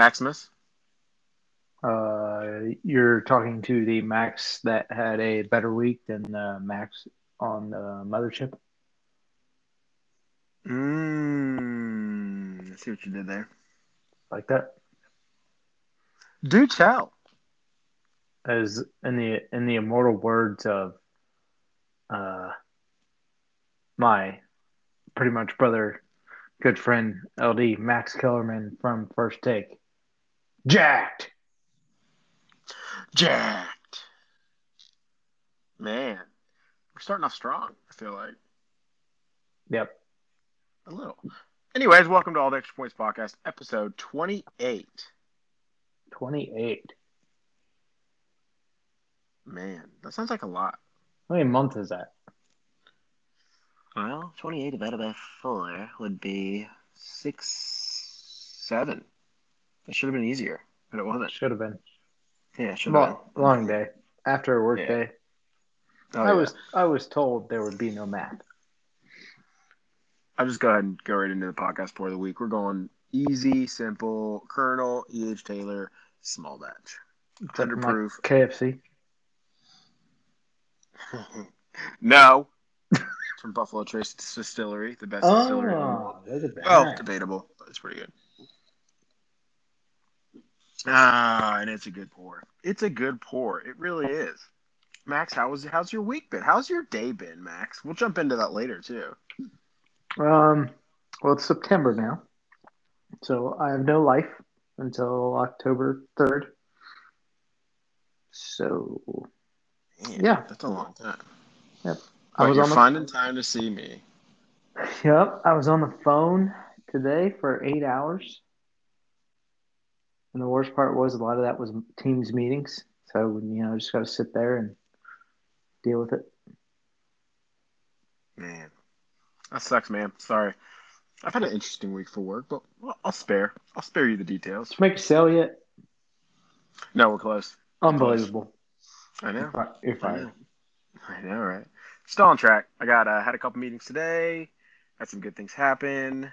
Maximus. Uh, you're talking to the Max that had a better week than uh, Max on the mothership. Mmm. I see what you did there. Like that, Do tell. as in the in the immortal words of uh, my pretty much brother, good friend LD Max Kellerman from First Take, jacked. Jacked. Man, we're starting off strong. I feel like Yep. a little. Anyways, welcome to All the Extra Points Podcast, episode twenty-eight. 28. Man, that sounds like a lot. How many months is that? Well, 28 divided by 4 would be 6, 7. It should have been easier, but it wasn't. Should have been. Yeah, it should have Long, long day. After a work Yeah. day. Oh, I yeah. was I was told there would be no math. I'll just go ahead and go right into the podcast for the week. We're going easy, simple, Colonel, E.H. Taylor, small batch. Except for 100 proof. KFC. no. It's from Buffalo Trace Distillery, the best distillery in the world. Oh, at that. Well, debatable, but it's pretty good. Ah, and it's a good pour. It's a good pour. It really is. Max, how was how's your week been? How's your day been, Max? We'll jump into that later too. Um, well, it's September now, so I have no life until October third. So Man, Yeah. that's a long time. I But was you're the finding time to see me. yep, I was on the phone today for eight hours, and the worst part was a lot of that was Teams meetings. So you know, I just got to sit there and deal with it. Man, that sucks, man. Sorry. I've had an interesting week for work, but I'll spare. I'll spare you the details. Did you make a sale yet? No, we're close. Unbelievable. I know. You're I fired. I know, right? Still on track. I got uh, had a couple meetings today. Had some good things happen.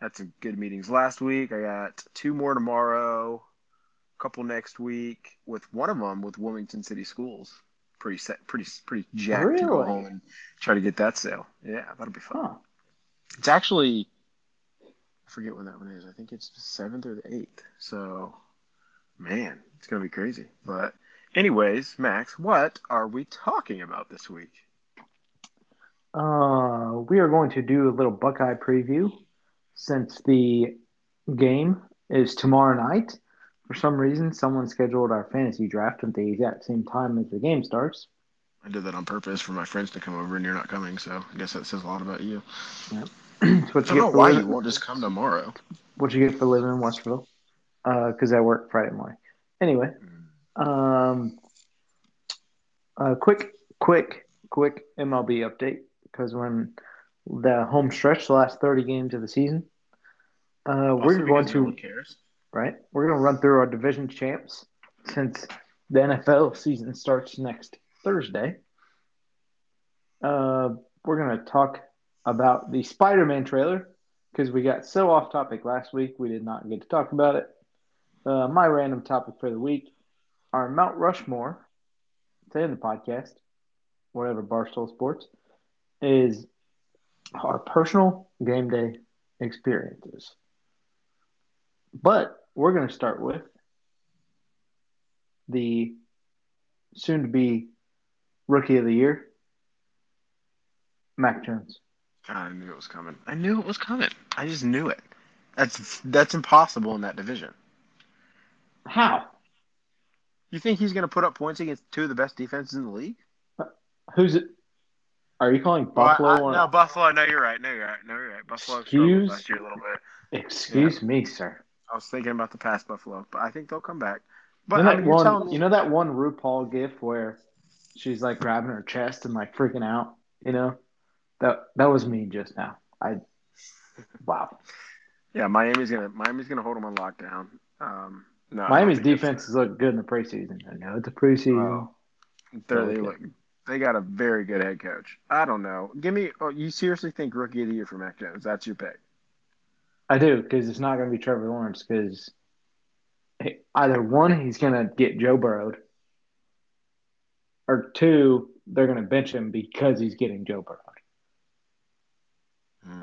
Had some good meetings last week. I got two more tomorrow. A couple next week. With one of them with Wilmington City Schools. Pretty set. Pretty pretty jacked to go home and try to get that sale. Yeah, that'll be fun. Huh. It's actually. I forget when that one is. I think it's the seventh or the eighth. So, man, it's gonna be crazy. But Anyways, Max, what are we talking about this week? Uh, we are going to do a little Buckeye preview since the game is tomorrow night. For some reason, someone scheduled our fantasy draft at the exact same time as the game starts. I did that on purpose for my friends to come over, and you're not coming, so I guess that says a lot about you. It's what I you don't know get for why you won't just come tomorrow. what you get for living in Westerville. Because I work Friday morning. Anyway, um, uh, quick, quick, quick MLB update because when the home stretch, the last thirty games of the season, uh, we're going to cares. right? We're going to run through our division champs since the NFL season starts next Thursday. Uh, we're going to talk about the Spider Man trailer because we got so off topic last week, we did not get to talk about it. Uh, my random topic for the week our Mount Rushmore, say in the podcast, whatever Barstool Sports, is our personal game day experiences. But we're going to start with the soon to be rookie of the year, Mac Jones. God, I knew it was coming. I knew it was coming. I just knew it. That's that's impossible in that division. How? You think he's going to put up points against two of the best defenses in the league? Who's it? Are you calling Well, I- Buffalo? I- one- no, Buffalo. No, you're right. No, you're right. No, you're right. Buffalo Excuse- last year a little bit. Excuse me, sir. I was thinking about the past Buffalo, but I think they'll come back. But you know I that mean, one? me, You know that one RuPaul gif where she's like grabbing her chest and like freaking out. You know, that that was me just now. I wow. yeah, Miami's gonna Miami's gonna hold them on lockdown. Um, no, Miami's defense it's- defenses look good in the preseason. I know it's a preseason. Oh. They're, they look. They got a very good head coach. I don't know. Give me. Oh, you seriously think rookie of the year for Mac Jones? That's your pick? I do because it's not going to be Trevor Lawrence because either one, he's going to get Joe Burrowed, or two, they're going to bench him because he's getting Joe Burrowed. Hmm.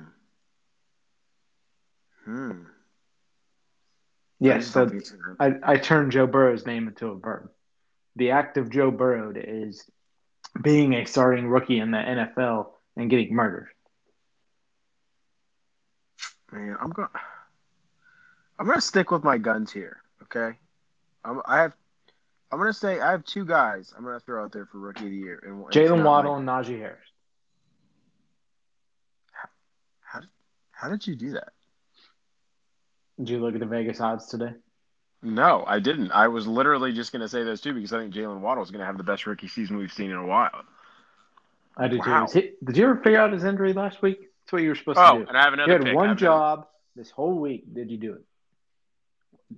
Hmm. Yes, so don't think it's gonna happen. I, I turned Joe Burrow's name into a verb. The act of Joe Burrowed is being a starting rookie in the NFL and getting murdered. Man, I'm going. I'm gonna stick with my guns here. Okay, I'm, I have. I'm gonna say I have two guys. I'm gonna throw out there for rookie of the year. And Jalen Waddle and Najee Harris. how did how did you do that? Did you look at the Vegas odds today? No, I didn't. I was literally just gonna say those two because I think Jalen Waddle is gonna have the best rookie season we've seen in a while. I did Wow. too. He- Did you ever figure out his injury last week? That's what you were supposed Oh, to do. Oh, and I have another. You had pick. One job this whole week. Did you do it?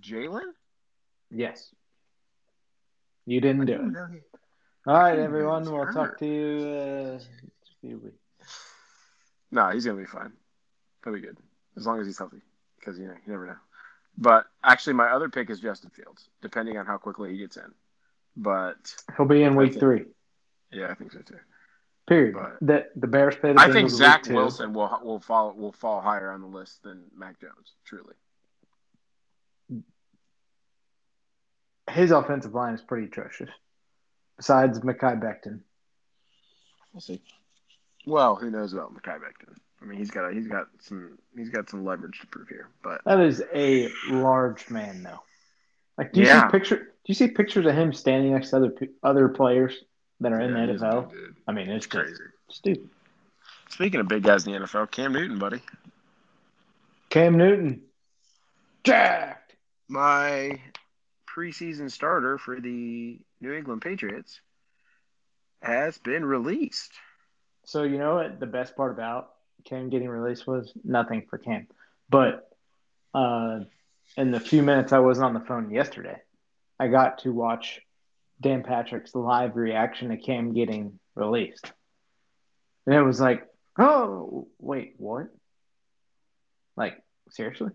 Jalen. Yes. You didn't I do didn't it. he- All right, didn't know he everyone. We'll hurt. talk to you. Uh, a few weeks. No, he's gonna be fine. He'll be good as long as he's healthy. Because you know you never know. But actually, my other pick is Justin Fields, depending on how quickly he gets in. But He'll be in week Okay. three. yeah, I think so too. Period. But- the the Bears play the I think Zach. Wilson will will fall will fall higher on the list than Mac Jones. Truly, His offensive line is pretty atrocious. Besides Mekhi Becton. we'll see. Well, who knows about Mekhi Becton? I mean, he's got a, he's got some he's got some leverage to prove here. But That is a large man, though. Like, do you Yeah. see picture? Do you see pictures of him standing next to other other players that are in Yeah, the NFL? dude. I mean, it's It's crazy. stupid. Speaking of big guys in the NFL, Cam Newton, buddy, Cam Newton, jacked. my preseason starter for the New England Patriots, has been released. So you know what the best part about Cam getting released was nothing for Cam, but uh, in the few minutes I was on the phone yesterday, I got to watch Dan Patrick's live reaction to Cam getting released, and it was like, oh wait, what? Like seriously?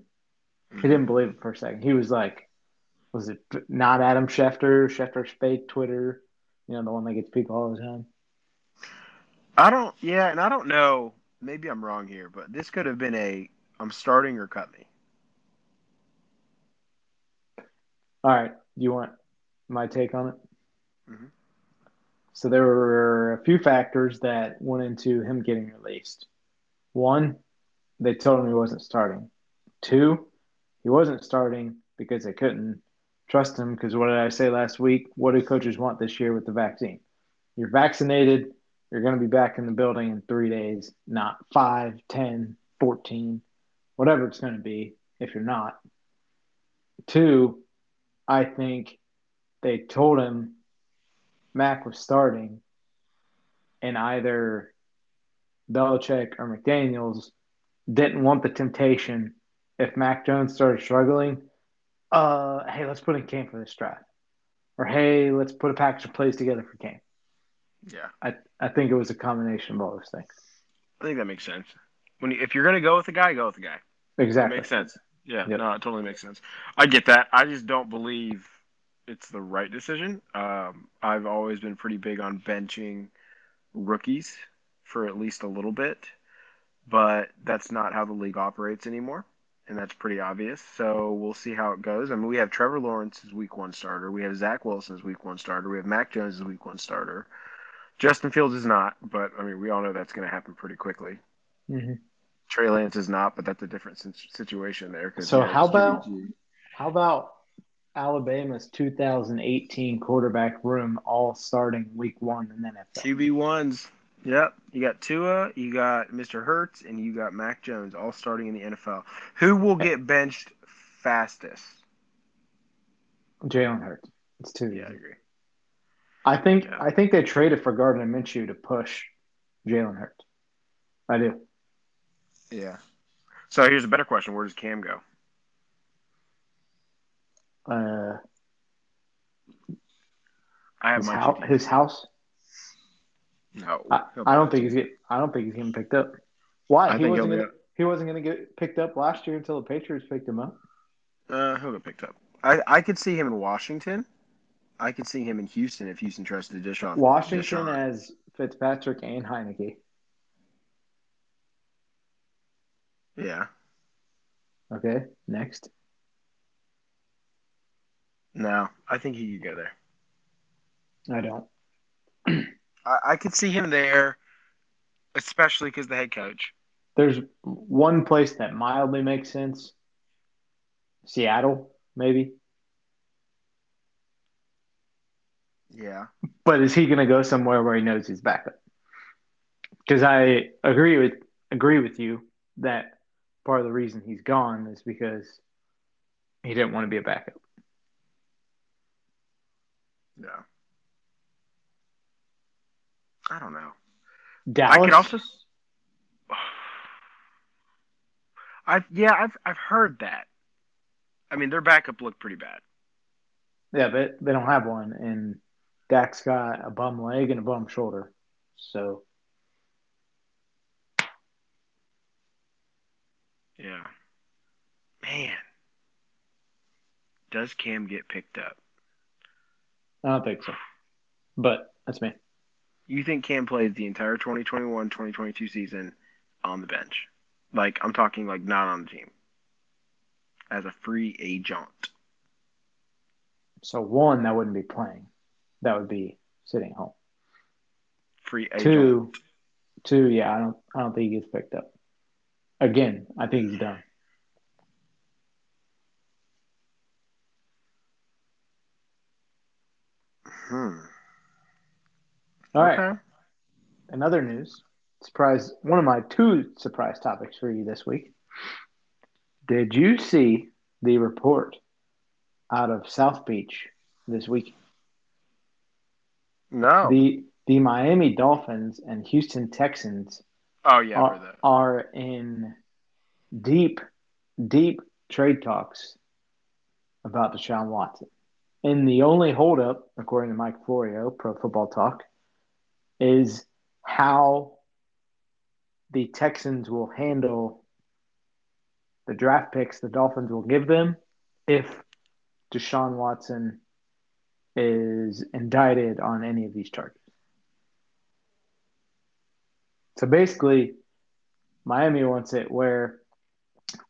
He didn't believe it for a second. He was like, was it not Adam Schefter? Schefter's fake Twitter, you know, the one that gets people all the time. I don't. Yeah, and I don't know. Maybe I'm wrong here, but this could have been a I'm starting or cut me. All right. Do you want my take on it? Mhm. So there were a few factors that went into him getting released. One, they told him he wasn't starting. Two, he wasn't starting because they couldn't trust him. Because what did I say last week? What do coaches want this year with the vaccine? You're vaccinated. You're going to be back in the building in three days, not five, ten, fourteen, whatever it's going to be if you're not. Two, I think they told him Mac was starting, and either Belichick or McDaniels didn't want the temptation if Mac Jones started struggling. Uh, hey, let's put in Cam for this drive, or hey, let's put a package of plays together for Cam. Yeah, I I think it was a combination of all those things. I think that makes sense. When you, if you're gonna go with a guy, go with a guy. That Exactly. makes sense. Yeah, Yep. no, it totally makes sense. I get that. I just don't believe it's the right decision. Um, I've always been pretty big on benching rookies for at least a little bit, but that's not how the league operates anymore, and that's pretty obvious. So we'll see how it goes. I mean, we have Trevor Lawrence as Week One starter. We have Zach Wilson as Week One starter. We have Mac Jones as Week One starter. Justin Fields is not, but I mean, we all know that's going to happen pretty quickly. hmm Trey Lance is not, but that's a different situation there. So how about-. How about Alabama's 2018 quarterback room all starting week one in the NFL? QB ones? Yep, you got Tua, you got Mr. Hurts, and you got Mac Jones, all starting in the NFL. Who will get benched fastest? Jalen Hurts. It's too Yeah, I agree. I think I think they traded for Gardner Minshew to push Jalen Hurts. I do. Yeah. So here's a better question: Where does Cam go? Uh, I have his, my house, his house. No, I, I don't think he's get. I don't think he's getting picked up. Why? I he wasn't gonna, he wasn't going to get picked up last year until the Patriots picked him up. Uh, he'll get picked up. I I could see him in Washington. I could see him in Houston if Houston tries to dish off Washington Deshaun. as Fitzpatrick and Heinicke. Yeah. Okay, next. No, I think he could go there. I don't. I, I could see him there, especially because the head coach. There's one place that mildly makes sense. Seattle, maybe. Yeah. But is he going to go somewhere where he knows he's backup? Because I agree with agree with you that part of the reason he's gone is because he didn't want to be a backup. Yeah. I don't know. Dallas, I could also. I've yeah, I've I've heard that. I mean, their backup looked pretty bad. yeah, but they don't have one, and Dak's got a bum leg and a bum shoulder, so Yeah. Man. Does Cam get picked up? I don't think so. But that's me. You think Cam plays the entire 2021-2022 season on the bench? Like I'm talking like not on the team. As a free agent. So one, that wouldn't be playing. That would be sitting home. Free agent. Two, two, yeah, I don't, I don't think he gets picked up. Again, I think he's done. Hmm. All right. Okay. Another news surprise. One of my two surprise topics for you this week. Did you see the report out of South Beach this week? No. The the Miami Dolphins and Houston Texans oh yeah, are, are in deep, deep trade talks about Deshaun Watson. And the only holdup, according to Mike Florio, Pro Football Talk, is how the Texans will handle the draft picks the Dolphins will give them if Deshaun Watson is indicted on any of these charges. So basically, Miami wants it where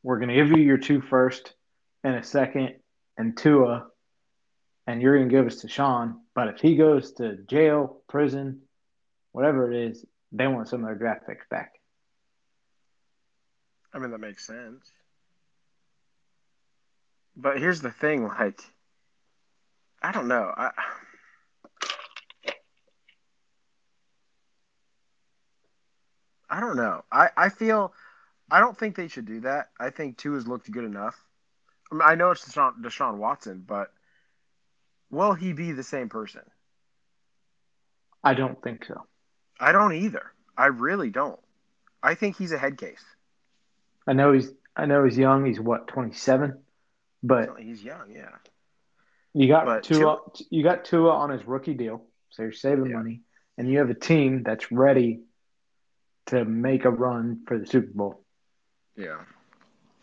we're going to give you your two first and a second and Tua, and you're going to give us Deshaun. But if he goes to jail, prison, whatever it is, they want some of their draft picks back. I mean that makes sense. But here's the thing, like I don't know. I I don't know. I, I feel I don't think they should do that. I think Tua has looked good enough. I mean, I know it's Deshaun, Deshaun Watson, but will he be the same person? I don't think so. I don't either. I really don't. I think he's a head case. I know he's I know he's young. He's what twenty seven, but He's young, yeah. You got But Tua. You got Tua on his rookie deal, so you're saving Yeah. money, and you have a team that's ready to make a run for the Super Bowl. Yeah.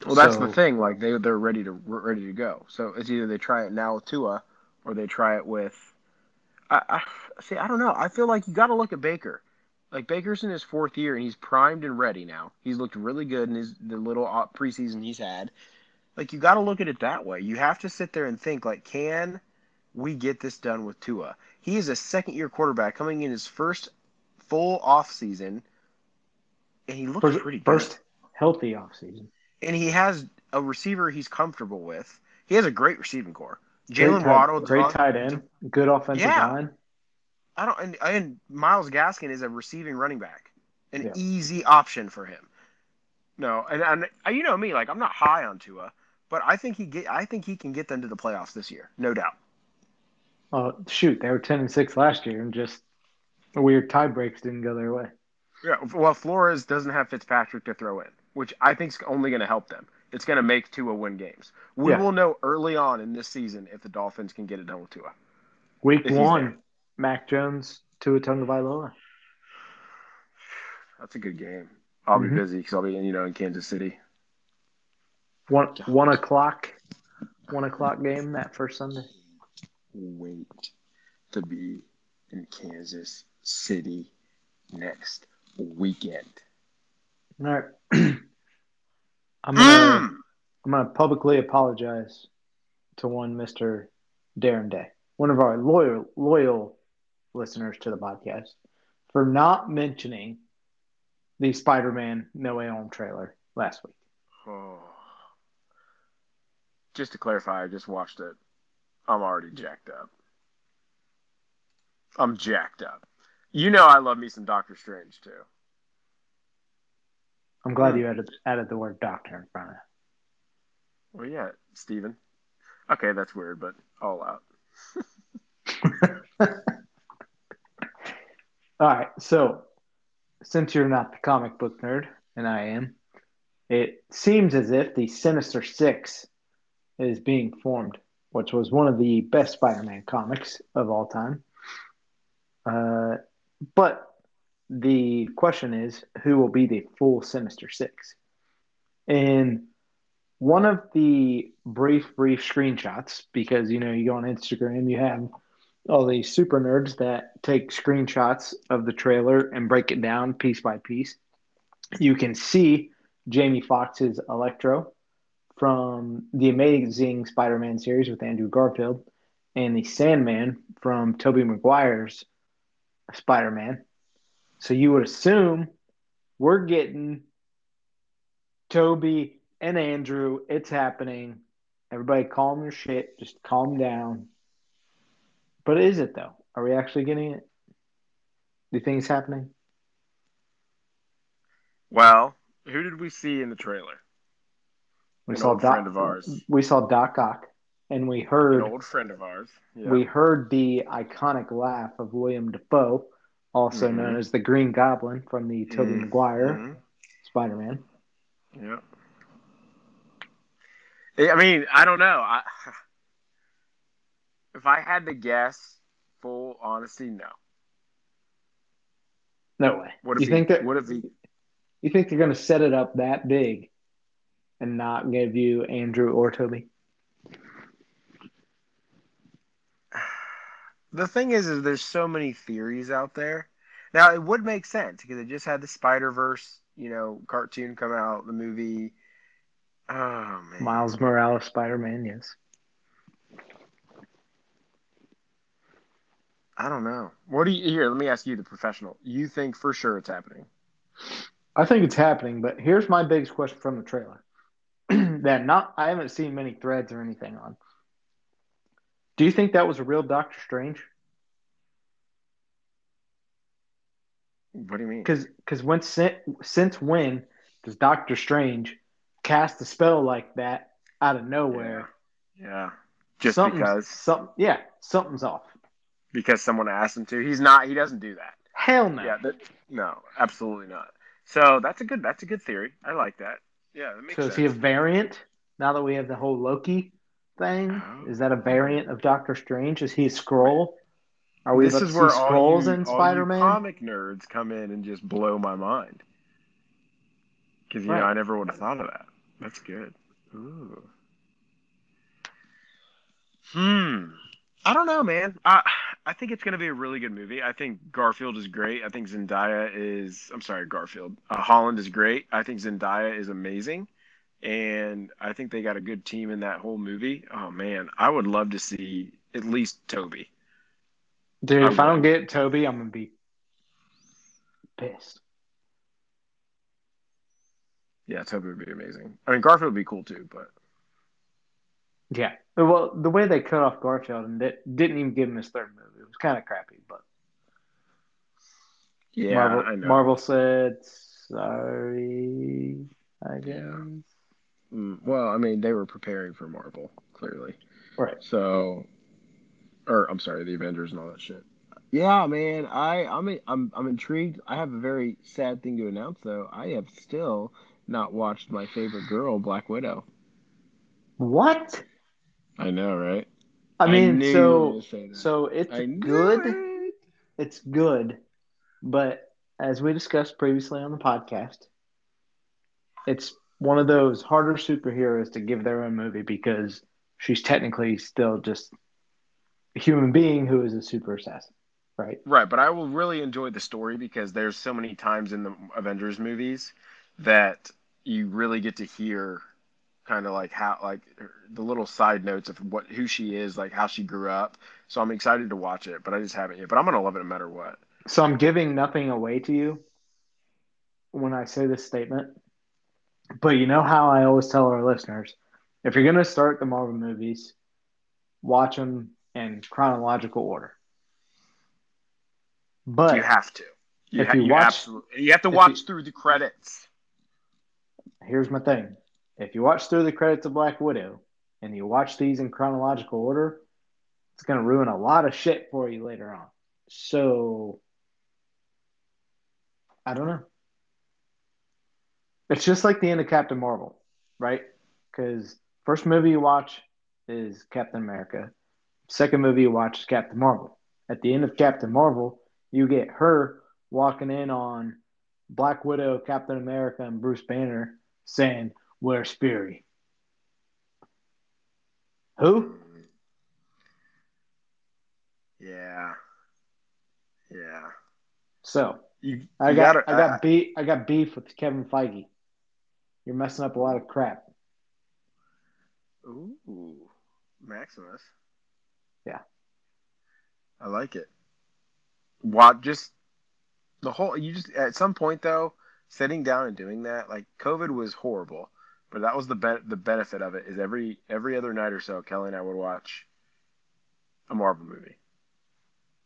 Well, that's the thing. Like they they're ready to ready to go. So it's either they try it now with Tua, or they try it with. I, I see. I don't know. I feel like you got to look at Baker. Like Baker's in his fourth year and he's primed and ready now. He's looked really good in his the little preseason he's had. Like you got to look at it that way. You have to sit there and think like, can we get this done with Tua? He is a second year quarterback coming in his first full off season, and he looks First, pretty good first healthy offseason. and he has a receiver he's comfortable with. He has a great receiving corps. Jalen Waddle, great tight end, good offensive Yeah. line. I don't, and, and Myles Gaskin is a receiving running back, an Yeah. easy option for him. No, and, and you know me, like I'm not high on Tua, but I think he get, I think he can get them to the playoffs this year, no doubt. Oh shoot, they were ten and six last year, and just weird tie breaks didn't go their way. Yeah, well, Flores doesn't have Fitzpatrick to throw in, which I think is only going to help them. It's going to make Tua win games. We Yeah. will know early on in this season if the Dolphins can get it done with Tua. Week one. Mac Jones Tua Tagovailoa. That's a good game. I'll Mhm. be busy because I'll be, you know, in Kansas City. One one o'clock one o'clock game that first Sunday. Wait to be in Kansas City next weekend. All right. I'm gonna mm. I'm gonna publicly apologize to one Mr. Darren Day, one of our loyal loyal listeners to the podcast, for not mentioning the Spider-Man No Way Home trailer last week. Oh. Just to clarify, I just watched it. I'm already jacked up. I'm jacked up. You know I love me some Doctor Strange too. I'm glad hmm. you added added the word doctor in front of it. Well, yeah, Stephen. Okay, that's weird, but all out. All right, so since you're not the comic book nerd and I am, it seems as if the Sinister Six is being formed, which was one of the best Spider-Man comics of all time. Uh, but the question is, who will be the full Sinister Six? And one of the brief, brief screenshots, because you know you go on Instagram, you have all these super nerds that take screenshots of the trailer and break it down piece by piece. You can see Jamie Foxx's Electro from the Amazing Spider-Man series with Andrew Garfield and the Sandman from Tobey Maguire's Spider-Man. So you would assume we're getting Tobey and Andrew. It's happening. Everybody calm your shit. Just calm down. But is it though? Are we actually getting it? Do you think it's happening? Well, who did we see in the trailer? We An saw old Doc. friend of ours. We saw Doc Ock, and we heard An old friend of ours. Yeah. we heard the iconic laugh of William Dafoe, also Mhm. known as the Green Goblin from the Tobey Mhm. Maguire Mhm. Spider-Man. Yeah. I mean, I don't know. I, if I had to guess, full honesty, no. No way. What you if think that What if he? you think they're going to set it up that big and not give you Andrew or Tobey? The thing is, is there's so many theories out there. Now it would make sense because it just had the Spider Verse, you know, cartoon come out, the movie. Oh man, Miles Morales Spider-Man, yes. I don't know. What do you here? Let me ask you, the professional. You think for sure it's happening? I think it's happening, but here's my biggest question from the trailer. that not I haven't seen many threads or anything on. Do you think that was a real Doctor Strange? What do you mean? Because because when since, since when does Doctor Strange cast a spell like that out of nowhere? Yeah, just Something's- because some yeah something's off. because someone asked him to. He's not. He doesn't do that. Hell no. Yeah, that, no, absolutely not. So that's a good. That's a good theory. I like that. Yeah, that makes so sense. is he a variant? Now that we have the whole Loki thing, Oh. is that a variant of Doctor Strange? Is he a scroll? Are we this is to where see all scrolls you, in Spider-Man? comic nerds come in and just blow my mind. Because you know I never would have thought of that. That's good. Ooh. Hmm. I don't know, man. I I think it's gonna be a really good movie. I think Garfield is great. I think Zendaya is. I'm sorry, Garfield. Uh, Holland is great. I think Zendaya is amazing, and I think they got a good team in that whole movie. Oh man, I would love to see at least Tobey. Dude, I'm if I don't get Tobey, I'm gonna be pissed. Yeah, Tobey would be amazing. I mean, Garfield would be cool too, but Yeah. Well, the way they cut off Garfield and di- didn't even give him his third movie, it was kind of crappy. But yeah, Marvel, I know. Marvel said sorry. I guess. Yeah. Mm, well, I mean, they were preparing for Marvel clearly, Right. so, or I'm sorry, the Avengers and all that shit. Yeah, man, I I'm I'm I'm intrigued. I have a very sad thing to announce though. I have still not watched my favorite girl, Black Widow. What? I know, right? I mean, knew you were so gonna say that. so it's good. it. It's good, but as we discussed previously on the podcast, it's one of those harder superheroes to give their own movie because she's technically still just a human being who is a super assassin, right? Right, but I will really enjoy the story because there's so many times in the Avengers movies that you really get to hear kind of like how like the little side notes of what who she is, like how she grew up. So I'm excited to watch it, but I just haven't yet. But I'm gonna love it no matter what. So I'm giving nothing away to you when I say this statement. But you know how I always tell our listeners if you're going to start the Marvel movies, watch them in chronological order. But you have to. You, if ha- you you watch- absolutely, you have to watch you- through the credits. here's my thing if you watch through the credits of Black Widow and you watch these in chronological order, it's going to ruin a lot of shit for you later on. So, I don't know. It's just like the end of Captain Marvel, right? Because first movie you watch is Captain America, second movie you watch is Captain Marvel. At the end of Captain Marvel, you get her walking in on Black Widow, Captain America, and Bruce Banner saying, Where's Fury? Who? Yeah. Yeah. So You, I got gotta- I got uh, beef I got beef with Kevin Feige. You're messing up a lot of crap. Ooh, Maximus. Yeah. I like it. What just the whole you just at some point though, sitting down and doing that, like COVID was horrible, but that was the be- the benefit of it is every every other night or so, Kelly and I would watch a Marvel movie,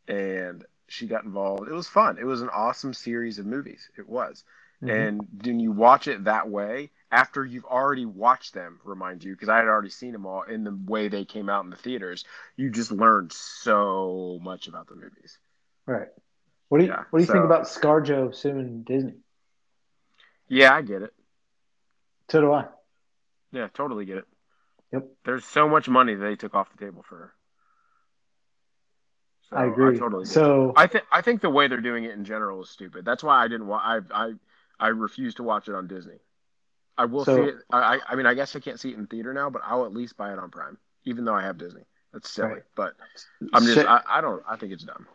and she got involved. It was fun. It was an awesome series of movies. It was. Mhm. And when you watch it that way, after you've already watched them, remind you, because I had already seen them all in the way they came out in the theaters, you just learned so much about the movies. right. What do you Yeah, what do you think about ScarJo suing Disney? Yeah, I get it. So do I. Yeah, totally get it. Yep. There's so much money they took off the table for her. So I agree. totally get it. so I think I think the way they're doing it in general is stupid. That's why I didn't want. I I I refuse to watch it on Disney. I will So- see it. I I- I mean, I guess I can't see it in theater now, but I'll at least buy it on Prime, even though I have Disney. That's silly, Right. but I'm just. Sha- I, I don't. I think it's dumb.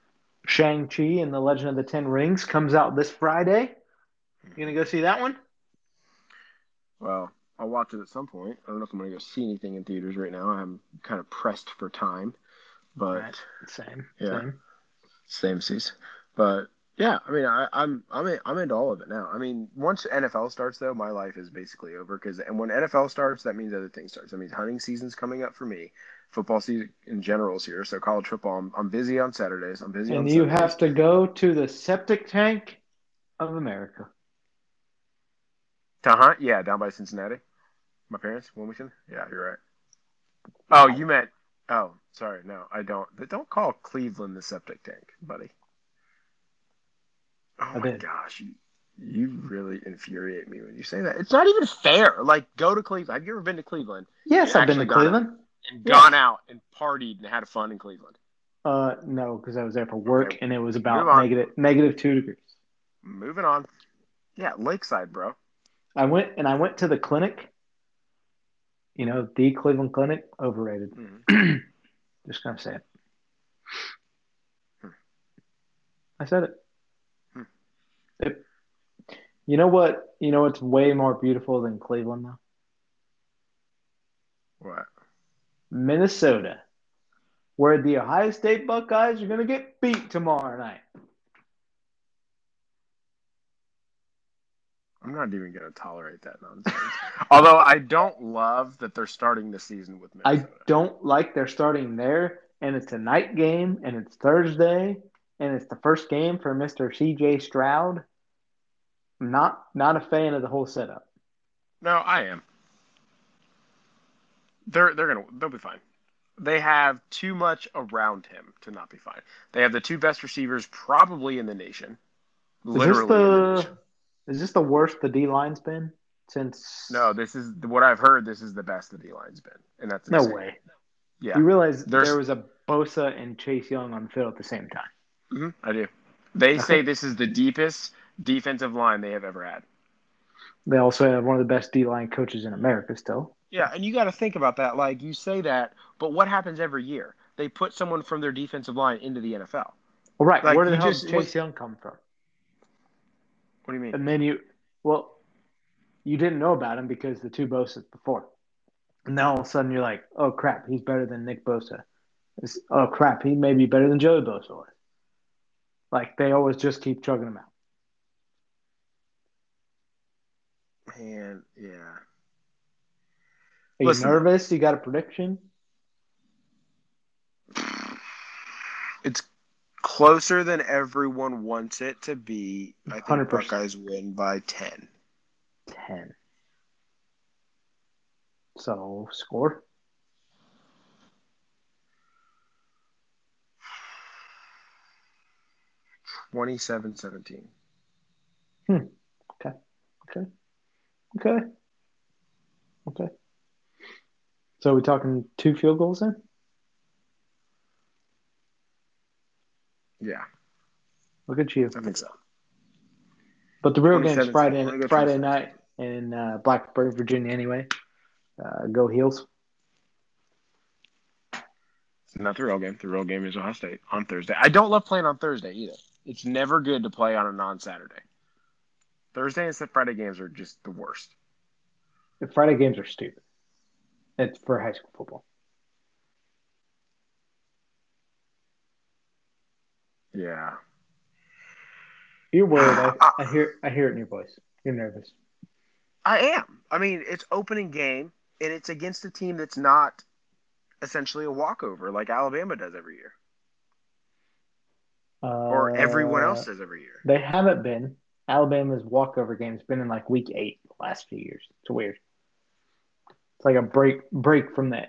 Shang-Chi and the Legend of the Ten Rings comes out this Friday. You gonna go see that one? Well, I'll watch it at some point. I don't know if I'm gonna go see anything in theaters right now. I'm kind of pressed for time, but. Right. Same. Yeah. Same. same seas. But yeah, I mean, I, I'm I'm in, I'm into all of it now. I mean, once NFL starts, though, my life is basically over. Because and when NFL starts, that means other things starts. I mean, hunting season's coming up for me. Football season in general is here. So college football, I'm, I'm busy on Saturdays. I'm busy on And you Sundays. have to go to the septic tank of America. to hunt. Yeah, down by Cincinnati. My parents, Wilmington. Yeah, you're right. Oh, you meant. Oh, sorry. No, I don't. But don't call Cleveland the septic tank, buddy. Oh I my did. gosh, you you really infuriate me when you say that. It's not even fair. Like, go to Cleveland. Have you ever been to Cleveland Yes, I've been to actually got it. Cleveland. and Yeah. gone out and partied and had fun in Cleveland? Uh, no, because I was there for work Okay. and it was about negative negative two degrees. Moving on. Yeah, Lakeside, bro. I went and I went to the clinic. You know, the Cleveland Clinic, overrated. Mhm. Just gonna say it. Hmm. I said it. Hmm. It- You know what? You know it's way more beautiful than Cleveland though? What? Minnesota, where the Ohio State Buckeyes are gonna get beat tomorrow night. I'm not even going to tolerate that nonsense. Although I don't love that they're starting the season with I don't like they're starting there, and it's a night game, and it's Thursday, and it's the first game for Mr. C.J. Stroud. I'm not not a fan of the whole setup. No, I am. They're they're gonna they'll be fine. They have too much around him to not be fine. They have the two best receivers probably in the nation. Is Literally. this in the the nation. Is this the worst the D line's been since? No, this is what I've heard. This is the best the D line's been, and that's no way. Yeah, You realize There's- there was a Bosa and Chase Young on the field at the same time. hmm I do. They say this is the deepest defensive line they have ever had. They also have one of the best D line coaches in America still. Yeah, and you got to think about that. Like you say that, but what happens every year? They put someone from their defensive line into the NFL. Well, right. Like, Where the hell just- did Chase Young come from? What do you mean? And then you, well, you didn't know about him because the two Bosa's before. And now all of a sudden you're like, oh crap, he's better than Nick Bosa. It's, oh crap, he may be better than Joey Bosa was. Like they always just keep chugging him out. Man, yeah. Are you nervous? You got a prediction? It's closer than everyone wants it to be. I think 100%. Buckeyes win by ten. Ten. So score. 27-17. Hmm. Okay. Okay. Okay. Okay. So are we talking two field goals then? Yeah, Look at you. I think so. But the real game's 27, Friday I'm gonna go Friday night in uh, Blacksburg, Virginia. Anyway, uh, go Heels. It's not the real game. The real game is Ohio State on Thursday. I don't love playing on Thursday either. It's never good to play on a non-Saturday. Thursday and said Friday games are just the worst. The Friday games are stupid. It's for high school football. Yeah. You're worried. I, I hear. I hear it in your voice. You're nervous. I am. I mean, it's opening game, and it's against a team that's not essentially a walkover like Alabama does every year, or everyone else Uh, does every year. They haven't been. Alabama's walkover game's been in like week eight the last few years. It's weird. It's like a break break from the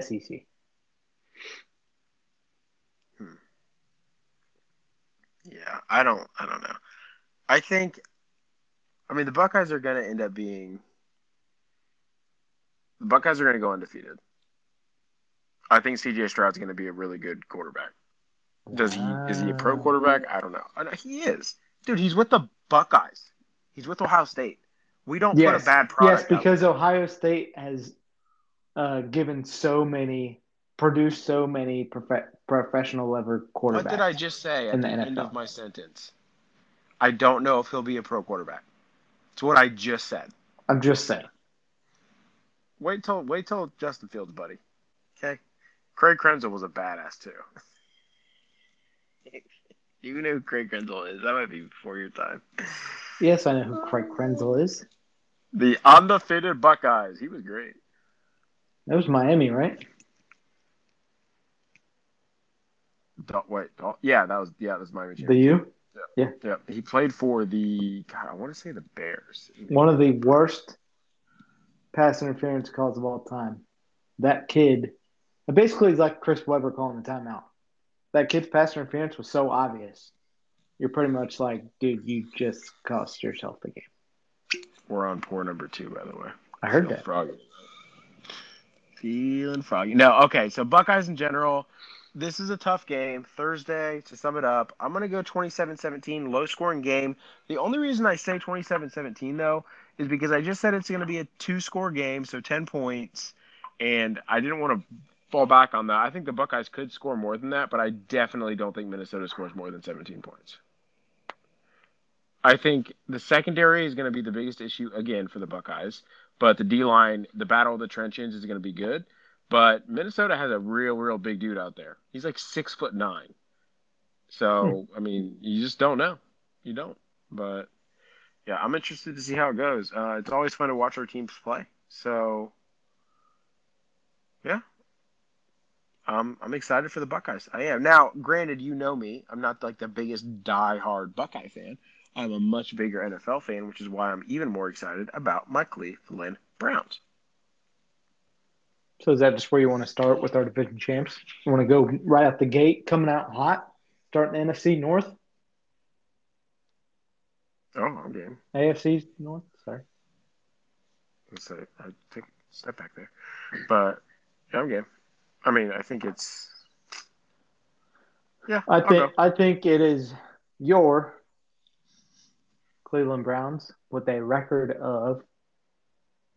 SEC. Yeah, I don't. I don't know. I think. I mean, the Buckeyes are going to end up being. The Buckeyes are going to go undefeated. I think C.J. Stroud's going to be a really good quarterback. Does he? Is he a pro quarterback? I don't know. I know he is, dude. He's with the Buckeyes. He's with Ohio State. We don't put Yes. a bad Yes, product. out because Ohio State has uh, given so many, produced so many prof- professional level quarterbacks. What did I just say at in the, the end of my sentence? I don't know if he'll be a pro quarterback. It's what I just said. I'm just saying. Wait till wait till Justin Fields, buddy. Okay. Craig Krenzel was a badass too. you know who Craig Krenzel is. That might be before your time. Yes, I know who Craig Krenzel is. The undefeated Buckeyes. He was great. That was Miami, right? Dal- wait, Dal- yeah, that was yeah, that was Miami. The U. Yeah, yeah. he played for the God. I want to say the Bears. One of the worst pass interference calls of all time. That kid, basically, it's like Chris Webber calling the timeout. That kid's pass interference was so obvious. You're pretty much like, dude, you just cost yourself the game. We're on pour number two, by the way. I heard that. Froggy. Feeling froggy. No, okay. So Buckeyes in general, this is a tough game. Thursday, to sum it up, I'm going to go 27-17, low scoring game. The only reason I say 27-17 though is because I just said it's going to be a two score game, so 10 points, and I didn't want to fall back on that. I think the Buckeyes could score more than that, but I definitely don't think Minnesota scores more than 17 points. I think the secondary is going to be the biggest issue again for the Buckeyes, but the D line, the battle of the trenches is going to be good. But Minnesota has a real, real big dude out there. He's like six foot nine. So I mean, you just don't know. You don't. But yeah, I'm interested to see how it goes. Uh, it's always fun to watch our teams play. So yeah, um, I'm excited for the Buckeyes. I am. Now, granted, you know me. I'm not like the biggest die-hard Buckeye fan. I'm a much bigger NFL fan, which is why I'm even more excited about my Cleveland Browns. So is that just where you want to start with our division champs? You want to go right out the gate, coming out hot, starting the NFC North, Oh, I'm game. AFC North. Sorry. Let's say I take a step back there, but yeah, I'm game. I mean, I think it's yeah. I think. I think it is your Cleveland Browns with a record of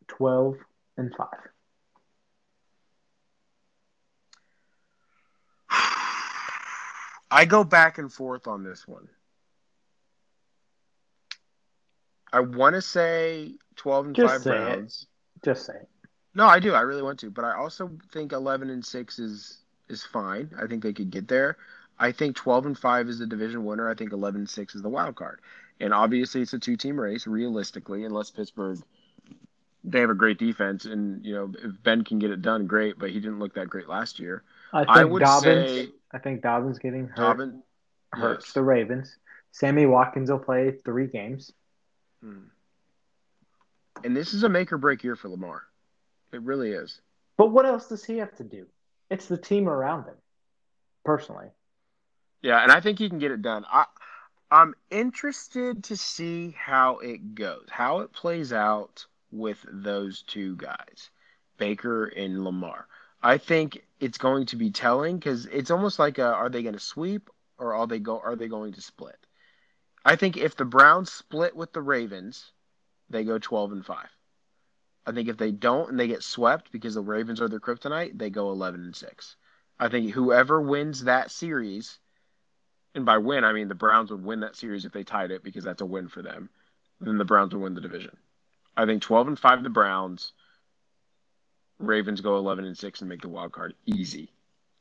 twelve and five. I go back and forth on this one. I want to say 12 and Just 5 say it. Just say it. No, I do. I really want to, but I also think 11 and 6 is is fine. I think they could get there. I think 12 and 5 is the division winner. I think 11 and 6 is the wild card. And obviously it's a two-team race realistically unless Pittsburgh they have a great defense and you know if Ben can get it done great, but he didn't look that great last year. I think I would Dobbins. say I think Dobbins getting hurt Dobbin hurts yes. the Ravens. Sammy Watkins will play three games. Hmm. And this is a make or break year for Lamar. It really is. But what else does he have to do? It's the team around him. Personally, Yeah, and I think he can get it done. I I'm interested to see how it goes, how it plays out with those two guys, Baker and Lamar. I think it's going to be telling because it's almost like a, are they going to sweep or are they go are they going to split? I think if the Browns split with the Ravens, they go 12 and 5. I think if they don't and they get swept because the Ravens are their kryptonite, they go 11 and 6. I think whoever wins that series, and by win I mean the Browns would win that series if they tied it because that's a win for them. Then the Browns would win the division. I think 12 and 5 the Browns. Ravens go 11 and 6 and make the wild card easy.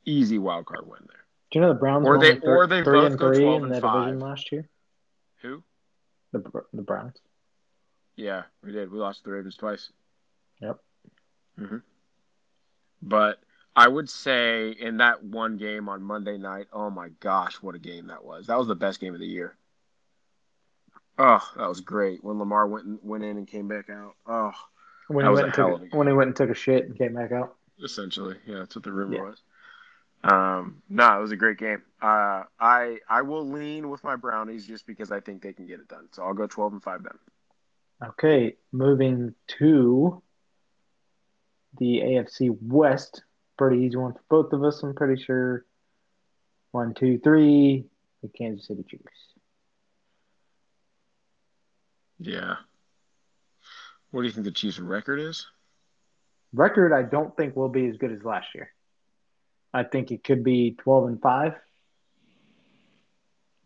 Easy wild card win there. do you know the Browns Or they- or they three both and go three 12 in and five. division last year? Who? The the Browns. Yeah, we did. We lost to the Ravens twice. Yep. Mm-hmm. But I would say in that one game on Monday night, oh my gosh, what a game that was! That was the best game of the year. Oh, that was great when Lamar went went in and came back out. Oh, When he went and hell of a took when he went and took a shit and came back out. essentially, yeah, that's what the rumor Yeah. was. Um, no, it was a great game. Uh, I I will lean with my Brownies just because I think they can get it done. So I'll go twelve and five then. Okay, moving to the AFC West. Pretty easy one for both of us. I'm pretty sure. One, two, three. The Kansas City Chiefs. Yeah. What do you think the Chiefs' record is? Record, I don't think will be as good as last year. I think it could be 12 and 5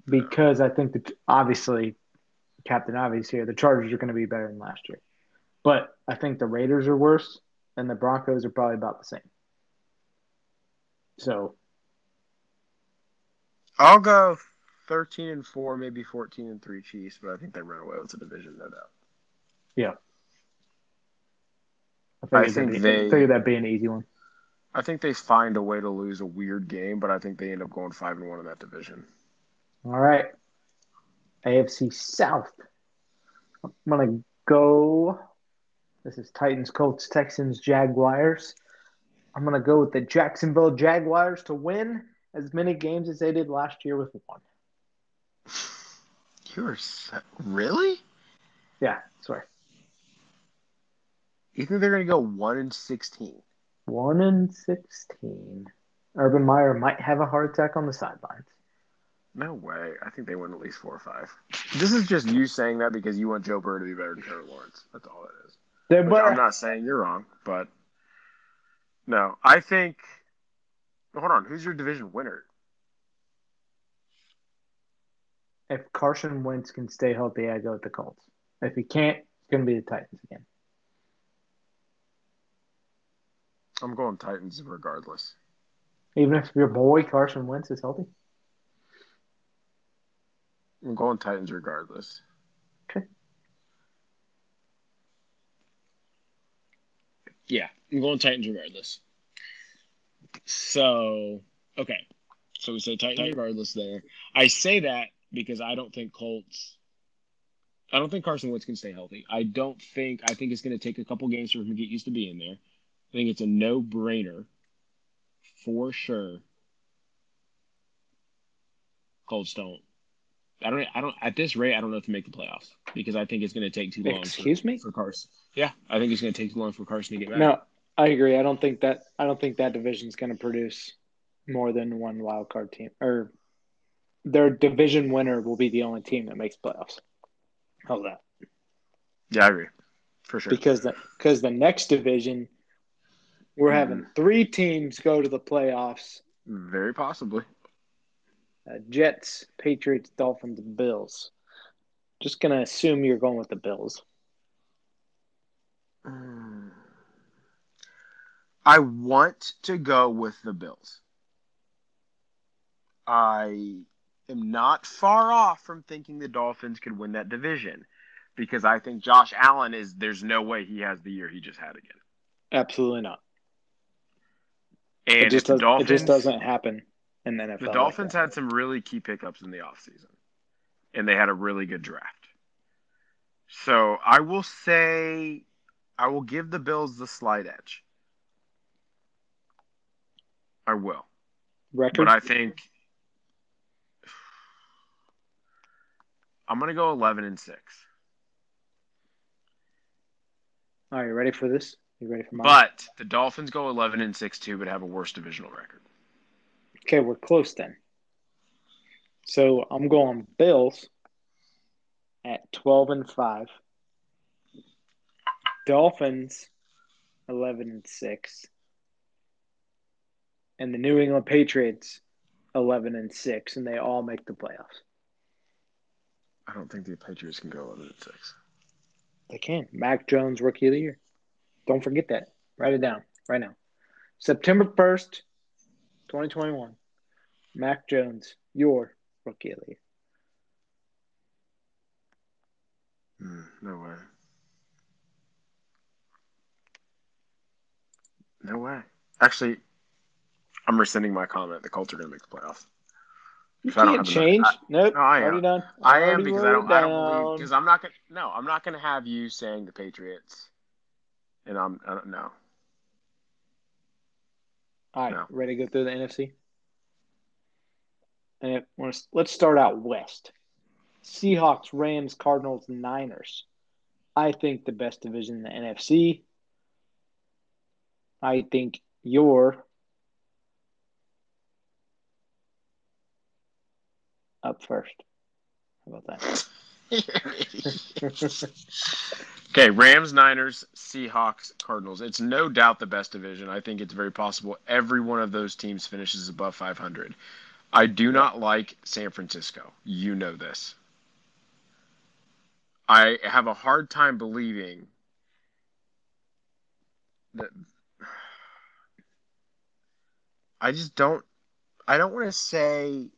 because I think that obviously, Captain Obvious here, the Chargers are going to be better than last year. But I think the Raiders are worse and the Broncos are probably about the same. So, I'll go thirteen and four, maybe fourteen and three Chiefs, but I think they run away with the division, no doubt. I, I figured think that'd be, they- figured that'd be an easy one. I think they find a way to lose a weird game, but I think they end up going five and one in that division. All right. AFC South. I'm going to go. This is Titans, Colts, Texans, Jaguars. I'm going to go with the Jacksonville Jaguars to win as many games as they did last year with one. You're so, really? Yeah, sorry. You think they're going to go one and sixteen? 1 and 16. Urban Meyer might have a heart attack on the sidelines. No way. I think they win at least four or five. This is just you saying that because you want Joe Burrow to be better than Trevor Lawrence. That's all it is. Better. I'm not saying you're wrong, but no, I think. Hold on, who's your division winner? If Carson Wentz can stay healthy, I go with the Colts. If he can't, it's going to be the Titans again. I'm going Titans regardless. Even if your boy Carson Wentz is healthy. I'm going Titans regardless. Okay. Yeah, I'm going Titans regardless. So, okay. So we say Titans regardless there. I say that because I don't think Colts. I don't think Carson Wentz can stay healthy. I don't think. I think it's going to take a couple games for him to get used to being there. I think it's a no brainer for sure. Colts don't. I don't. I don't. At this rate, I don't know if to make the playoffs because I think it's going to take too long. Excuse for, me? for Carson. Yeah, I think it's going to take too long for Carson to get back. No, I agree. I don't think that I don't think that division is going to produce more than one wild card team or their division winner will be the only team that makes playoffs. How's that? Yeah, I agree. For sure. Because the because the next division we're having three teams go to the playoffs Very possibly. Uh, Jets, Patriots, Dolphins, Bills. Just gonna assume you're going with the Bills. Mm. I want to go with the Bills. I am not far off from thinking the Dolphins could win that division because I think Josh Allen is there's no way he has the year he just had again. Absolutely not. And It just, does, Dolphins, it just doesn't happen in the NFL. The Dolphins that. had some really key pickups in the offseason. And they had a really good draft. So I will say I will give the Bills the slight edge. I will. record. But I think I'm gonna go eleven and six. Are you ready for this? You ready for mine? But the Dolphins go eleven and six too, but have a worse divisional record. okay, we're close then. So I'm going Bills at twelve and five. Dolphins eleven and six. And the New England Patriots eleven and six, and they all make the playoffs. I don't think the Patriots can go eleven and six. They can. Mac Jones, rookie of the year. Don't forget that. Write it down right now. September 1st, 2021. Mac Jones, your rookie of the year. Hmm, no way. No way. Actually, I'm rescinding my comment. The Colts are going to make the playoffs. You So I don't can't change. I- nope. No, I am. already done. I am because I don't. I don't believe because I'm not gonna. No, I'm not gonna have you saying the Patriots, and I'm I don't know. All right, No. ready to go through the NFC? And it, let's- let's start out west. Seahawks, Rams, Cardinals, Niners. I think the best division in the NFC. I think you're up first. How about that? okay, Rams, Niners, Seahawks, Cardinals. It's no doubt the best division. I think it's very possible every one of those teams finishes above 500. I do not like San Francisco. You know this. I have a hard time believing that I just don't I don't want to say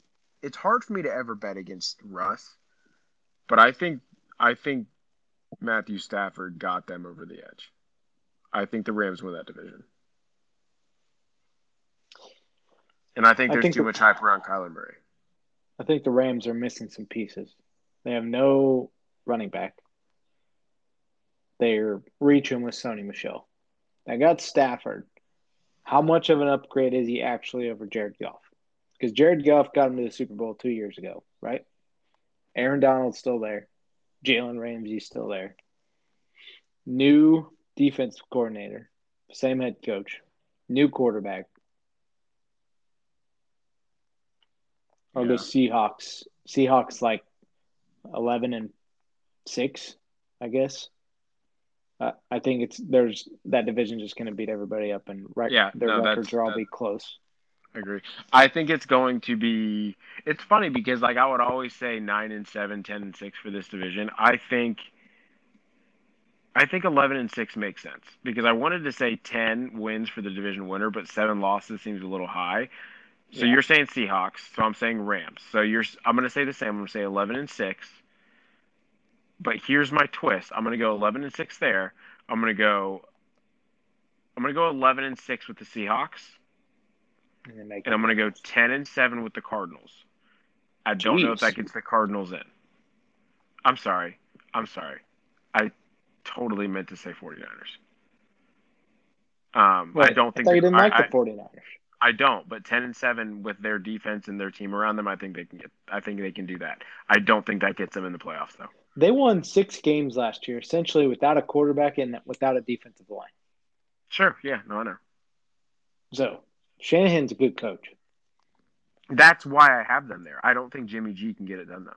it's hard for me to ever bet against Russ, but I think I think Matthew Stafford got them over the edge. I think the Rams win that division. And I think I there's think too the- much hype around Kyler Murray. I think the Rams are missing some pieces. They have no running back. They're reaching with Sony Michel. They got Stafford. How much of an upgrade is he actually over Jared Goff? Because Jared Goff got him to the Super Bowl two years ago, right? Aaron Donald's still there. Jalen Ramsey's still there. New defensive coordinator, same head coach, new quarterback. I'll go Seahawks. Seahawks like eleven and six, I guess. Uh, I think it's there's that division just going to beat everybody up, and rec- Yeah, their no, records are all that- be close. I agree. I think it's going to be. It's funny because like I would always say nine and seven, 10 and six for this division. I think. I think eleven and six makes sense because I wanted to say ten wins for the division winner, but seven losses seems a little high. So Yeah. you're saying Seahawks, so I'm saying Rams. So you're. I'm going to say the same. I'm going to say eleven and six. But here's my twist. I'm going to go eleven and six there. I'm going to go. I'm going to go eleven and six with the Seahawks And, and I'm going to go 10 and 7 with the Cardinals. I don't know if that gets the Cardinals in. I'm sorry. I'm sorry. I totally meant to say 49ers. Um, I don't think thought you didn't like I, the 49ers. I, I don't, but 10 and 7 with their defense and their team around them, I think they can get I think they can do that. I don't think that gets them in the playoffs though. They won six games last year, essentially without a quarterback and without a defensive line. Sure, yeah, no, I know. So Shanahan's a good coach. That's why I have them there. I don't think Jimmy G can get it done though.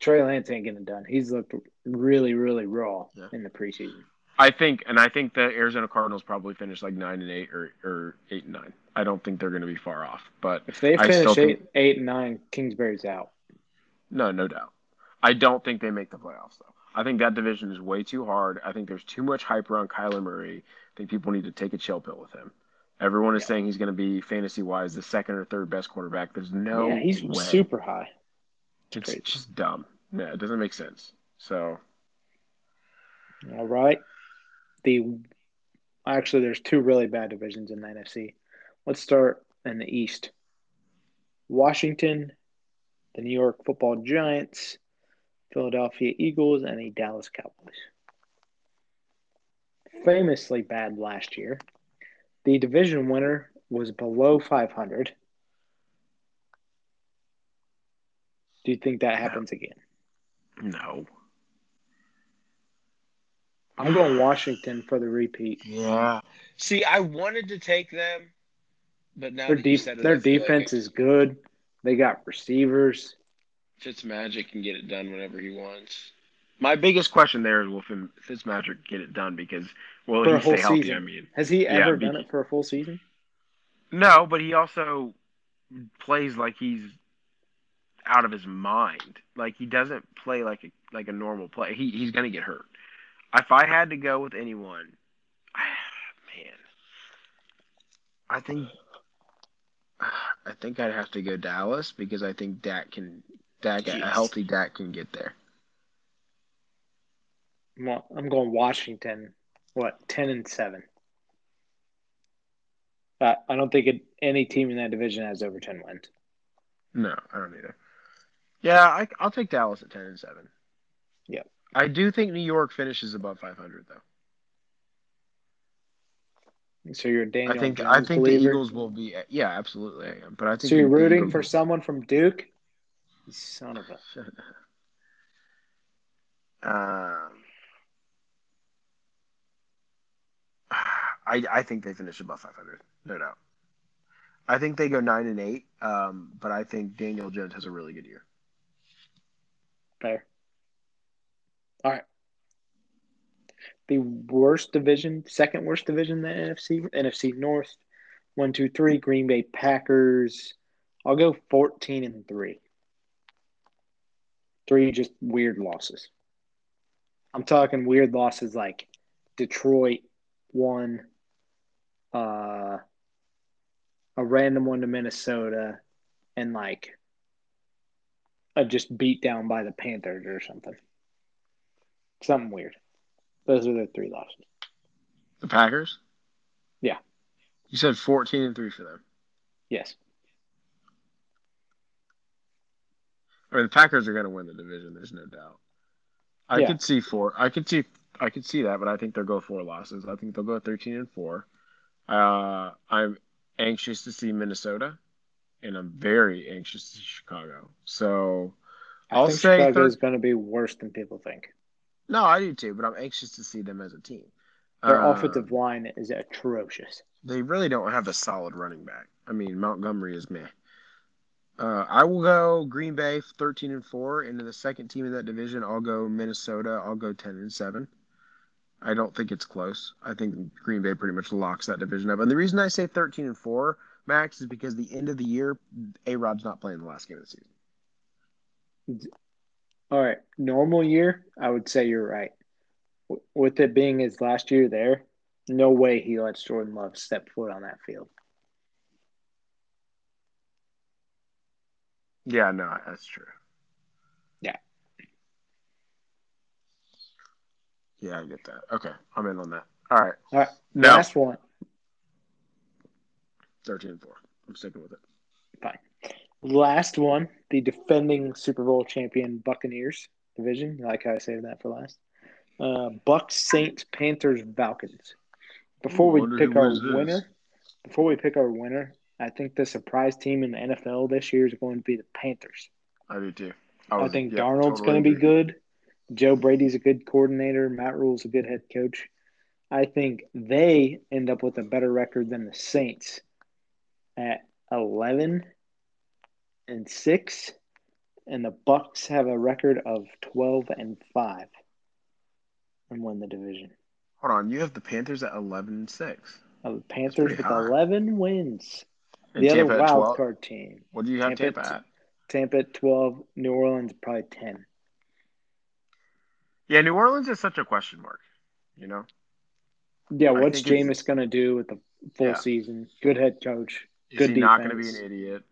Trey Lance ain't getting it done. He's looked really, really raw Yeah. in the preseason. I think, and I think the Arizona Cardinals probably finish like nine and eight or, or eight and nine. I don't think they're going to be far off. But If they finish eight, think- eight and nine, Kingsbury's out. no, no doubt. I don't think they make the playoffs though. I think that division is way too hard. I think there's too much hype around Kyler Murray. I think people need to take a chill pill with him. Everyone is Yeah. saying he's going to be fantasy wise the second or third best quarterback. There's no yeah, he's way. super high. It's crazy. just dumb. Yeah, it doesn't make sense. So All right. The actually, there's two really bad divisions in the NFC. Let's start in the East. Washington, the New York Football Giants, Philadelphia Eagles, and the Dallas Cowboys. Famously bad last year. The division winner was below 500. Do you think that happens again? no. I'm going Washington for the repeat. Yeah. See, I wanted to take them, but now Their, def- said their I feel like defense is good. They got receivers. Fitzmagic can get it done whenever he wants. My biggest question there is will Fitzmagic get it done because will For a he stay healthy? season. I mean, Has he Yeah, ever be- done it for a full season? no, but he also plays like he's out of his mind. Like he doesn't play like a like a normal play. He he's gonna get hurt. If I had to go with anyone, man, I think I think I'd have to go Dallas because I think Dak can Dak a healthy Dak can get there. Well, I'm going Washington. What ten and seven? Uh, I don't think it, any team in that division has over ten wins. No, I don't either. Yeah, I, I'll take Dallas at ten and seven. Yep. I do think New York finishes above 500 though. So you're a Daniel I think Jones I think the. Eagles will be. Yeah, absolutely, I am. But I think So you're rooting for will- someone from Duke? Son of a. Um, I I think they finish above 500, no doubt. I think they go nine and eight, um, but I think Daniel Jones has a really good year. Fair. All right. The worst division, second worst division in the NFC, NFC North. One, two, three. Green Bay Packers. I'll go fourteen and three. Three just weird losses. I'm talking weird losses like Detroit won, uh, a random one to Minnesota, and like a just beat down by the Panthers or something. Something weird. Those are the three losses. The Packers. Yeah. You said 14 and three for them. Yes. I mean, the Packers are going to win the division. There's no doubt. I Yeah. could see four. I could see. I could see that, but I think they'll go four losses. I think they'll go 13 and four. Uh, I'm anxious to see Minnesota, and I'm very anxious to see Chicago. So I I'll think say Chicago is going to be worse than people think. no, I do too, but I'm anxious to see them as a team. Their Um, offensive line is atrocious. They really don't have a solid running back. I mean, Montgomery is meh. Uh, I will go Green Bay 13 and 4 into the second team in that division. I'll go Minnesota. I'll go 10 and 7. I don't think it's close. I think Green Bay pretty much locks that division up. And the reason I say 13 and 4, Max, is because the end of the year, A Rod's not playing the last game of the season. All right. Normal year, I would say you're right. With it being his last year there, no way he lets Jordan Love step foot on that field. Yeah, no, that's true. Yeah, I get that. Okay, I'm in on that. All right. All right. No, Last one. 13 and 4. I'm sticking with it. Fine. Last one. The defending Super Bowl champion Buccaneers division. I like how I saved that for last. Uh, Bucks, Saints, Panthers, Falcons. Before we pick our winner, before we pick our winner, I think the surprise team in the NFL this year is going to be the Panthers. I do too. I, was- think yeah, Darnold's totally going to be good. Joe Brady's a good coordinator. Matt Rhule's a good head coach. I think they end up with a better record than the Saints at 11 and 6 and the Bucks have a record of 12 and 5 and win the division. Hold on, you have the Panthers at eleven and six. Uh, the Panthers with high. 11 wins. And the Tampa other wild card team. What do you have Tampa Tampa at- at? Tampa at 12, New Orleans probably 10. Yeah, New Orleans is such a question mark. You know, Yeah, what's Jameis going to do with the full Yeah. season? Good head coach. is Good he not going to be an idiot?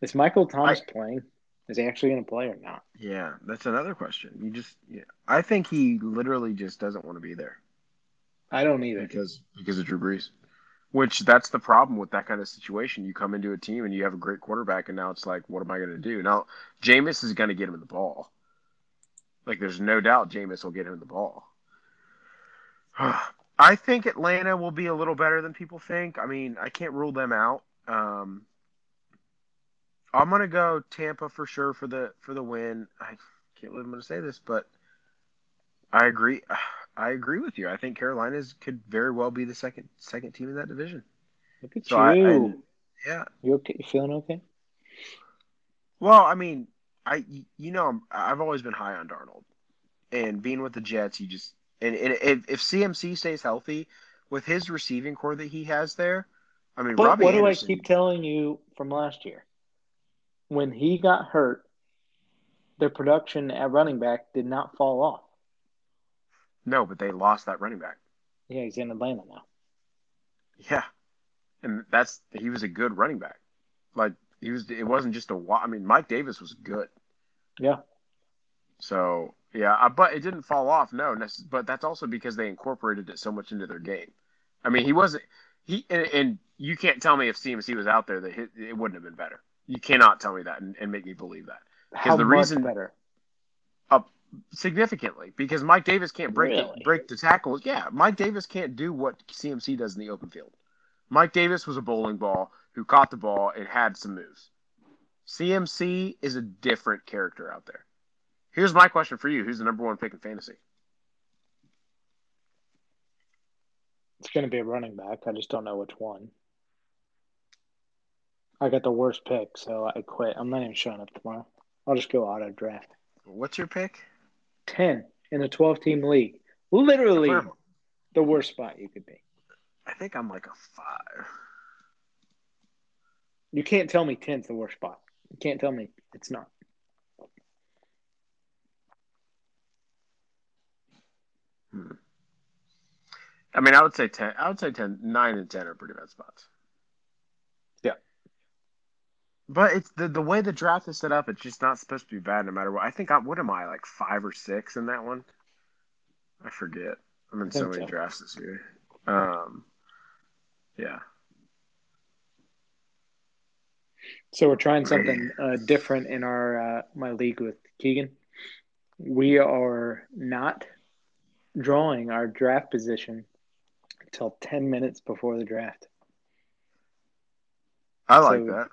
Is Michael Thomas playing? Is he actually going to play or not? Yeah, that's another question. You just, yeah, I think he literally just doesn't want to be there I don't either. because because of Drew Brees. Which that's the problem with that kind of situation. You come into a team and you have a great quarterback, and now it's like, what am I going to do? Now, Jameis is going to get him the ball. Like, there's no doubt Jameis will get him the ball. I think Atlanta will be a little better than people think. I mean, I can't rule them out. Um, I'm gonna go Tampa for sure for the for the win. I can't believe I'm gonna say this, but I agree. I agree with you. I think Carolina's could very well be the second second team in that division. Look at So I, you. and- yeah. you okay? You feeling okay? Well, I mean, I you know I'm, I've always been high on Darnold, and being with the Jets, you just and, and if, if CMC stays healthy with his receiving corps that he has there, I mean, But Robbie what do I keep telling you from last year? When he got hurt, their production at running back did not fall off. no, but they lost that running back. Yeah, he's in Atlanta now. Yeah, and that's he was a good running back. Like he was, it wasn't just a. I mean, Mike Davis was good. Yeah. So yeah, uh, but it didn't fall off. No, but that's also because they incorporated it so much into their game. I mean, he wasn't he, and, and you can't tell me if CMC was out there that it, it wouldn't have been better. You cannot tell me that and, and make me believe that How the much reason- better? significantly because Mike Davis can't break Really? the, break the tackles. Yeah, Mike Davis can't do what CMC does in the open field. Mike Davis was a bowling ball who caught the ball and had some moves. CMC is a different character out there. Here's my question for you: Who's the number one pick in fantasy? It's going to be a running back. I just don't know which one. I got the worst pick, so I quit. I'm not even showing up tomorrow. I'll just go auto draft. What's your pick? 10 in a 12 team league. Literally the worst spot you could be. I think I'm like a five. You can't tell me 10's the worst spot. You can't tell me it's not. Hmm. I mean, I would say ten. I would say 10, 9 and ten are pretty bad spots. Yeah. But it's the the way the draft is set up. It's just not supposed to be bad, no matter what. I think I what am I like five or six in that one? I forget. I'm in so many so. drafts this year. Um, yeah. So we're trying something uh, different in our uh, my league with Keegan. We are not drawing our draft position until 10 minutes before the draft. I like So- that.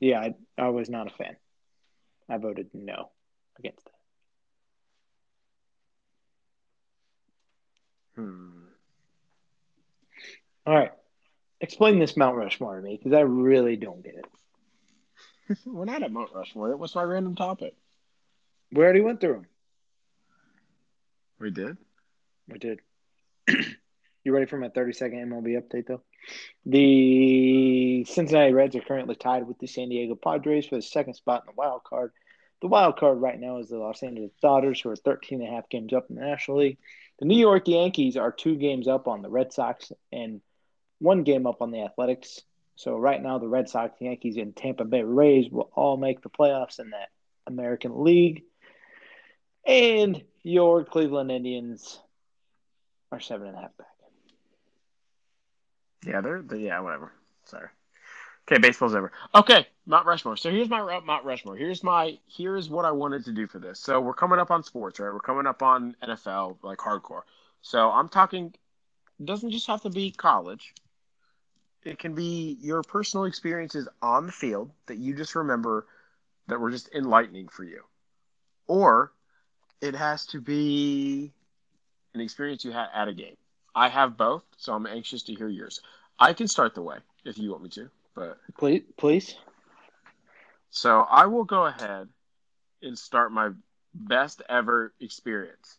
Yeah, I, I was not a fan. I voted no against that. Hmm. All right. Explain this Mount Rushmore to me because I really don't get it. We're not at Mount Rushmore. What's my random topic? We already went through them. We did. We did. you ready for my 30 second MLB update, though? The Cincinnati Reds are currently tied with the San Diego Padres for the second spot in the wild card. The wild card right now is the Los Angeles Dodgers, who are 13 and a half games up in the National League. The New York Yankees are two games up on the Red Sox and one game up on the Athletics. So right now, the Red Sox, Yankees, and Tampa Bay Rays will all make the playoffs in that American League. And your Cleveland Indians are seven and a half back. Yeah, they're, they yeah, whatever. Sorry. Okay, baseball's over. Okay, Mount Rushmore. So here's my uh, Mount Rushmore. Here's my here's what I wanted to do for this. So we're coming up on sports, right? We're coming up on NFL, like hardcore. So I'm talking. Doesn't just have to be college. It can be your personal experiences on the field that you just remember that were just enlightening for you, or it has to be an experience you had at a game. I have both, so I'm anxious to hear yours. I can start the way if you want me to, but Please, please. so I will go ahead and start my best ever experience.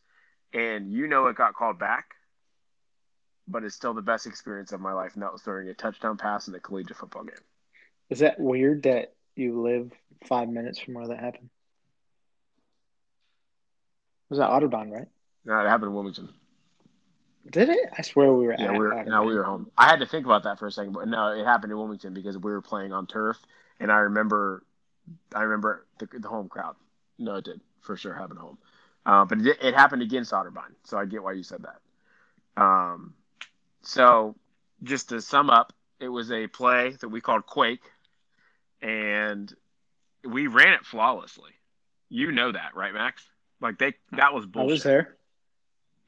and you know it got called back, but it's still the best experience of my life, and that was throwing a touchdown pass in a collegiate football game. Is that weird that you live five minutes from where that happened? Was that Otterbein, right? No, it happened in Wilmington. Did it? I swear we were Yeah, at we were Otterbein. no, we were home. I had to think about that for a second, but no, it happened in Wilmington because we were playing on turf, and I remember, I remember the, the home crowd. No, it did for sure happen home, uh, but it, it happened against Otterbein, so I get why you said that. Um, so just to sum up, it was a play that we called Quake, and we ran it flawlessly. You know that, right, Max? Like they that was bullshit. I was there.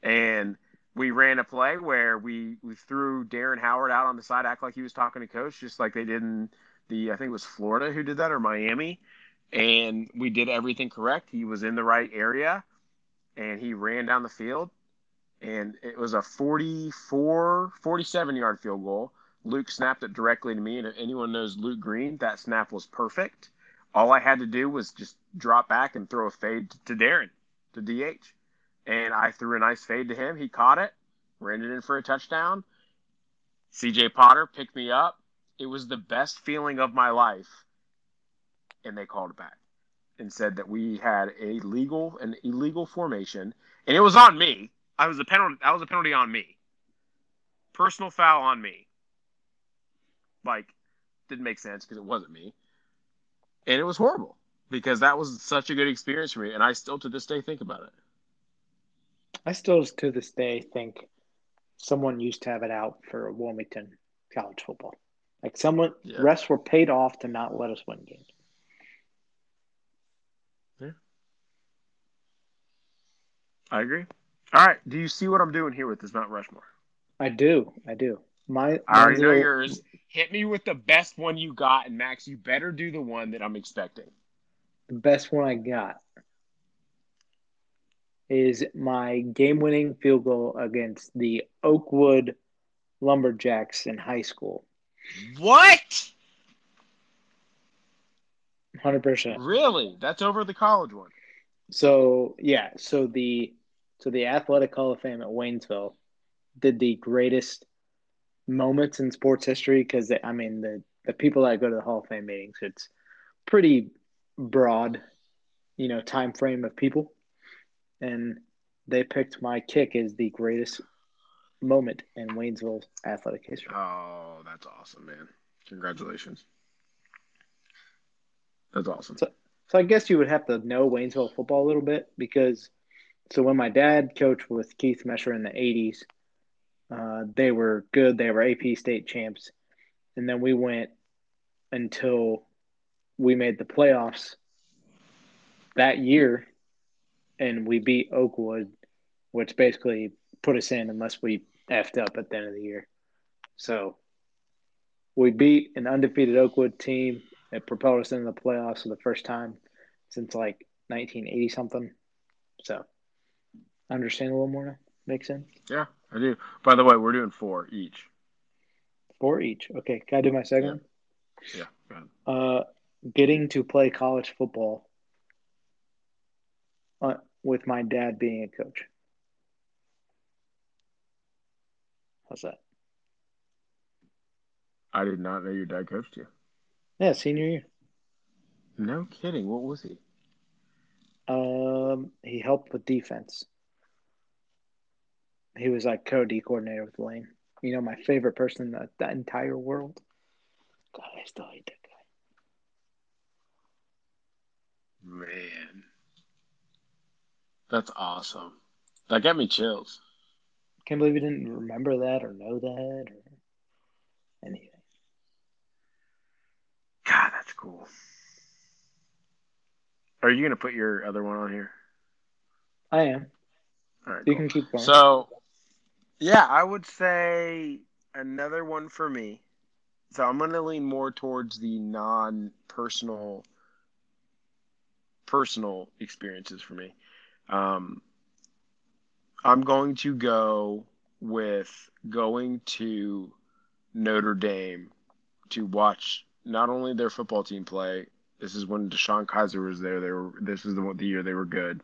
and we ran a play where we we threw Darren Howard out on the side, act like he was talking to coach, just like they did in the I think it was Florida who did that or Miami, and we did everything correct. He was in the right area, and he ran down the field, and it was a 44, 47 yard field goal. Luke snapped it directly to me, and if anyone knows Luke Green, that snap was perfect. All I had to do was just drop back and throw a fade to Darren, to DH and I threw a nice fade to him. He caught it, ran it in for a touchdown. CJ Potter picked me up. It was the best feeling of my life. And they called it back and said that we had a legal an illegal formation, and it was on me. I was a penalty. That was a penalty on me. Personal foul on me. Like, didn't make sense because it wasn't me, and it was horrible because that was such a good experience for me, and I still to this day think about it. I still, to this day, think someone used to have it out for Wilmington college football. Like someone, Yeah. refs were paid off to not let us win games. Yeah. I agree. All right. Do you see what I'm doing here with this Mount Rushmore? I do, I do. My, I already know yours. Hit me with the best one you got, and Max, you better do the one that I'm expecting. The best one I got is my game-winning field goal against the Oakwood Lumberjacks in high school. What? Hundred percent. Really? That's over the college one. So yeah, so the so the Athletic Hall of Fame at Waynesville did the greatest moments in sports history because I mean the the people that go to the Hall of Fame meetings, it's pretty broad, you know, time frame of people, and they picked my kick as the greatest moment in Waynesville athletic history. Oh, that's awesome, man. Congratulations. That's awesome. So I guess you would have to know Waynesville football a little bit because so when my dad coached with Keith Mesher in the 80s, uh, they were good. They were AP state champs. And then we went until we made the playoffs that year and we beat Oakwood, which basically put us in unless we effed up at the end of the year. So we beat an undefeated Oakwood team. It propelled us into the playoffs for the first time since like 1980 something. So understand a little more now. Makes sense. Yeah, I do. By the way, we're doing four each. Four each. Okay, can I do my second one? Yeah. Ahead. Uh, getting to play college football uh, with my dad being a coach. How's that? I did not know your dad coached you. Yeah, senior year. No kidding. What was he? Um, he helped with defense. He was like co-D coordinator with Lane. You know, my favorite person in the, the entire world. God, I still hate that guy. Man. That's awesome. That got me chills. Can't believe you didn't remember that or know that or anything. God, that's cool. Are you gonna put your other one on here? I am. All right. You cool. can keep going. So, yeah, I would say another one for me. So I'm going to lean more towards the non-personal, personal experiences for me. Um, I'm going to go with going to Notre Dame to watch not only their football team play. This is when DeShone Kizer was there. They were. This is the, the year they were good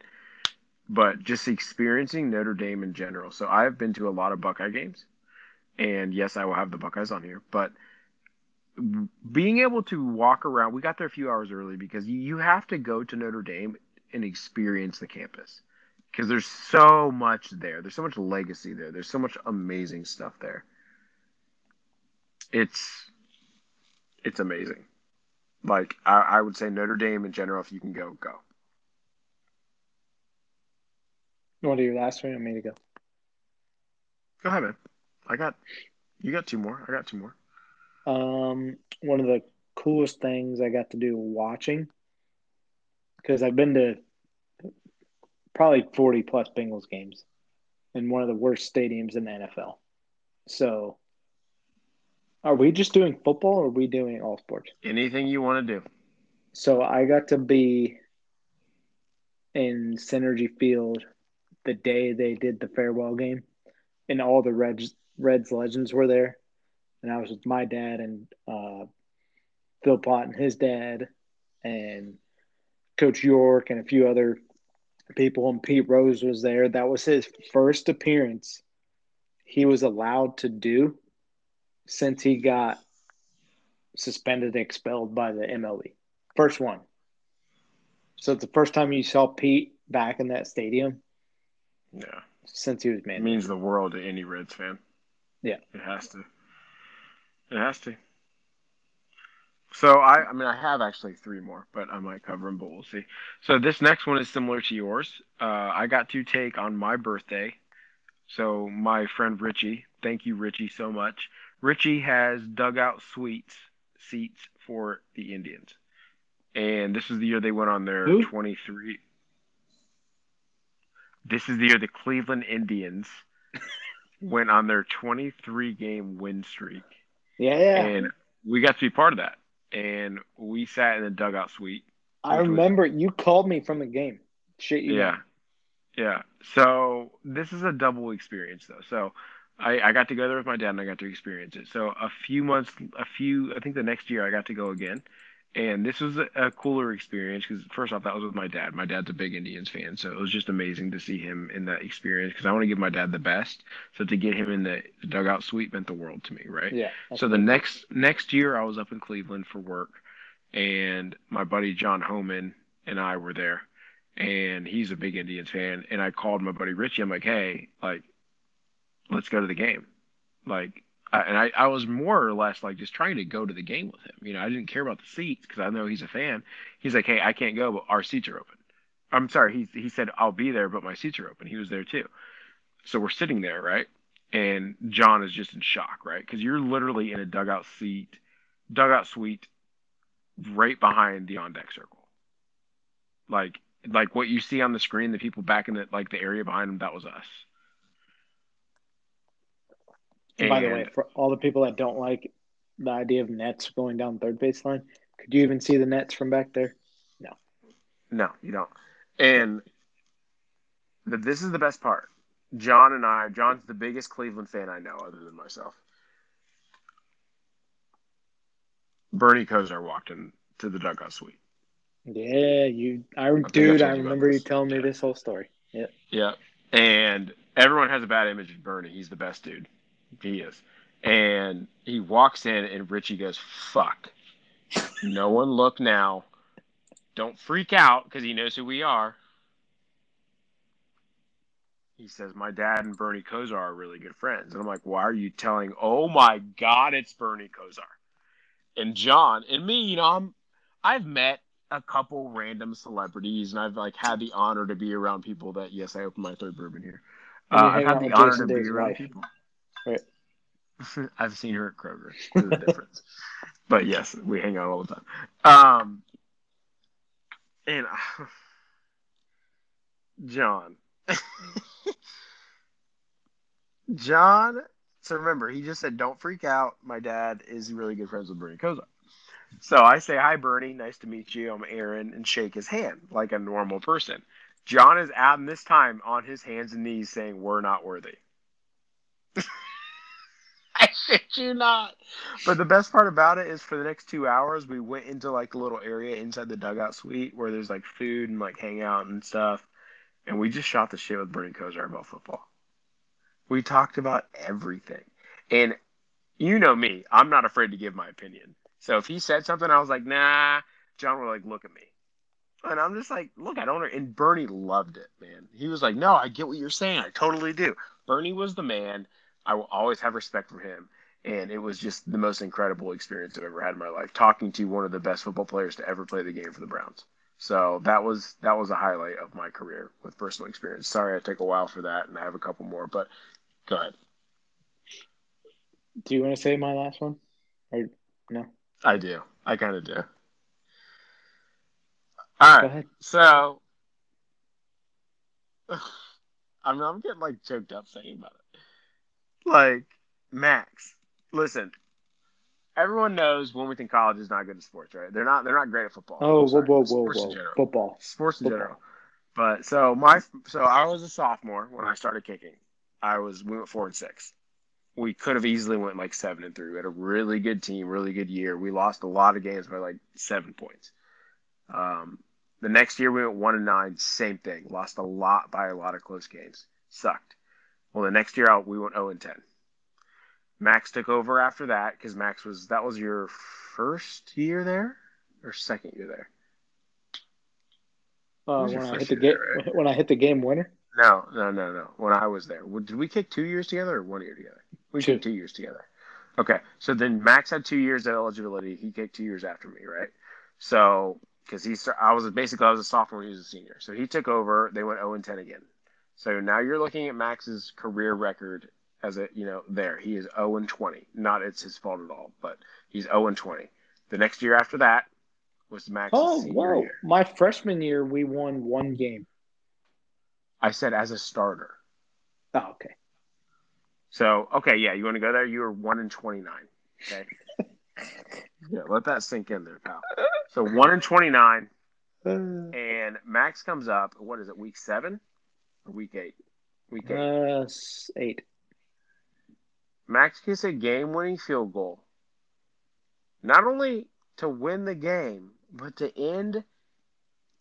but just experiencing Notre Dame in general. So I've been to a lot of Buckeye games, and yes, I will have the Buckeyes on here, but being able to walk around, we got there a few hours early because you have to go to Notre Dame and experience the campus because there's so much there. There's so much legacy there. There's so much amazing stuff there. It's it's amazing. Like I, I would say Notre Dame in general, if you can go, go. What are your last one? I'm me to go. Go ahead, man. I got you got two more. I got two more. Um, one of the coolest things I got to do watching because I've been to probably 40 plus Bengals games in one of the worst stadiums in the NFL. So, are we just doing football or are we doing all sports? Anything you want to do. So, I got to be in Cinergy Field the day they did the farewell game, and all the Reds, Reds legends were there. And I was with my dad and uh, Philpot and his dad, and Coach York and a few other people, and Pete Rose was there. That was his first appearance he was allowed to do since he got suspended expelled by the MLB. First one. So it's the first time you saw Pete back in that stadium. Yeah. Since he was man. It means the world to any Reds fan. Yeah. It has to. It has to. So I, I mean, I have actually three more, but I might cover them, but we'll see. So this next one is similar to yours. Uh, I got to take on my birthday. So my friend Richie, thank you Richie so much. Richie has dugout suites seats for the Indians, and this is the year they went on their Who? 23. This is the year the Cleveland Indians went on their 23 game win streak, Yeah, yeah. and we got to be part of that and we sat in the dugout suite. I which was- remember you called me from the game. Shit, you Yeah. Yeah. So this is a double experience though. So I, I got to go there with my dad and I got to experience it. So a few months, a few, I think the next year I got to go again. And this was a, cooler experience because first off, that was with my dad. My dad's a big Indians fan, so it was just amazing to see him in that experience because I want to give my dad the best. So to get him in the dugout suite meant the world to me, right? Yeah. So the next next year, I was up in Cleveland for work, and my buddy John Homan and I were there, and he's a big Indians fan. And I called my buddy Richie. I'm like, hey, like, let's go to the game, like. And I, I was more or less like just trying to go to the game with him. You know, I didn't care about the seats because I know he's a fan. He's like, hey, I can't go, but our seats are open. I'm sorry. He he said I'll be there, but my seats are open. He was there too. So we're sitting there, right? and John is just in shock, right? Because you're literally in a dugout seat, dugout suite, right behind the on deck circle. Like, like what you see on the screen, the people back in the like the area behind them, that was us. And by the way, for all the people that don't like the idea of nets going down third baseline, could you even see the nets from back there? No, No, you don't. And the, this is the best part. John and I, John's the biggest Cleveland fan I know, other than myself. Bernie Kosar walked in to the dugout suite. Yeah, you. I I've dude, I remember you telling me Yeah. this whole story. Yeah. Yeah. And everyone has a bad image of Bernie. He's the best dude. He is. And he walks in, and Richie goes, fuck. No one look now. Don't freak out because he knows who we are. He says, My dad and Bernie Kosar are really good friends. And I'm like, Why are you telling? Oh my God, it's Bernie Kosar. And John and me, you know, I'm I've met a couple random celebrities and I've like had the honor to be around people that yes, I opened my third bourbon here. Uh, I've had the honor Jason to be around wife. people. Right. I've seen her at Kroger. There's a difference. but yes, we hang out all the time. Um, and John, John. So remember, he just said, "Don't freak out." My dad is really good friends with Bernie Kosar. So I say, "Hi, Bernie. Nice to meet you. I'm Aaron," and shake his hand like a normal person. John is at this time on his hands and knees saying, "We're not worthy." I shit you not. But the best part about it is for the next two hours, we went into like a little area inside the dugout suite where there's like food and like hangout and stuff. and we just shot the shit with Bernie Kosar about football. We talked about everything. And you know me, I'm not afraid to give my opinion. So if he said something, I was like, nah, John would like look at me. And I'm just like, look, I don't. And Bernie loved it, man. He was like, no, I get what you're saying. I totally do. Bernie was the man. I will always have respect for him. And it was just the most incredible experience I've ever had in my life, talking to one of the best football players to ever play the game for the Browns. So that was that was a highlight of my career with personal experience. Sorry, I took a while for that, and I have a couple more, but go ahead. Do you want to say my last one, or no? I do. I kind of do. All right. Go ahead. So, I'm I'm getting like choked up saying about it. Like Max, listen. Everyone knows Wilmington College is not good at sports, right? They're not. They're not great at football. Oh, whoa, whoa, whoa, Sports whoa! general. Football. Sports in Football. general. But so my so I was a sophomore when I started kicking. I was we went four and six. We could have easily went like seven and three. We had a really good team, really good year. We lost a lot of games by like seven points. Um, the next year we went one and nine, same thing. Lost a lot by a lot of close games. Sucked. Well, the next year out we went zero and ten. Max took over after that because Max was that was your first year there or second year there. Uh, when I hit the game, year, right? when I hit the game winner. No, no, no, no. When I was there, did we kick two years together or one year together? We Two. kicked two years together. Okay, so then Max had two years of eligibility. He kicked two years after me, right? So because he, I was basically I was a sophomore, he was a senior. So he took over. They went zero and ten again. So now you're looking at Max's career record as a you know there he is zero and twenty. Not it's his fault at all, but he's zero and twenty. The next year after that was Max's Oh, whoa! year. My freshman year, we won one game. I said as a starter. Oh, okay. So okay, yeah, you want to go there? You were one twenty nine. Okay. yeah, let that sink in there, pal. So one twenty nine, and Max comes up. What is it? Week seven or week eight? Week eight. Uh, eight. Max gets a game winning field goal. Not only to win the game, but to end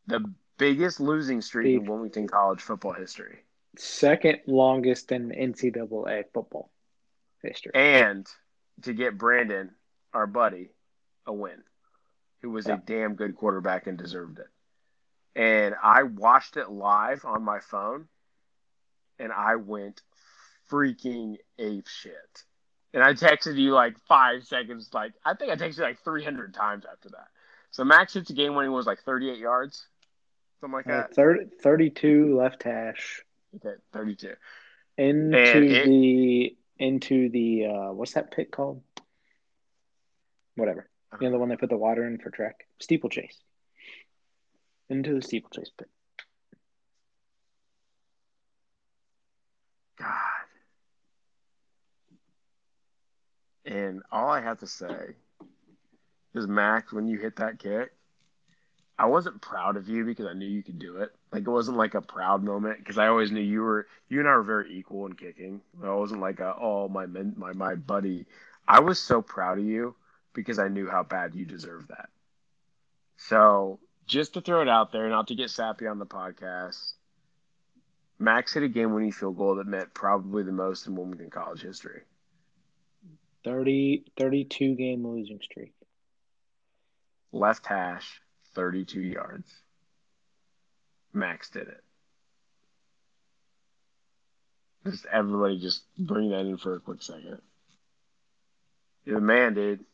the biggest losing streak in Wilmington College football history. Second longest in NCAA football history. and to get Brandon, our buddy, a win, who was Yeah. a damn good quarterback and deserved it. And I watched it live on my phone, and I went freaking ape shit. And I texted you like five seconds, like I think I texted you like 300 times after that. So Max hits a game when he was like 38 yards, something like Uh, that. 30, 32 left hash Okay, 32. into And it- the into the uh, what's that pit called? Whatever. You know the one they put the water in for track steeplechase. Into the steeplechase pit. God. And all I have to say is, Max, when you hit that kick, I wasn't proud of you because I knew you could do it. Like it wasn't like a proud moment because I always knew you were you and I were very equal in kicking. I wasn't like a, oh my men, my my buddy. I was so proud of you because I knew how bad you deserved that. So just to throw it out there, not to get sappy on the podcast, Max hit a game winning field goal that meant probably the most in Wilmington College history. 30, 32 game losing streak. Left hash, 32 yards. Max did it. Just everybody just bring that in for a quick second. You're the man, dude.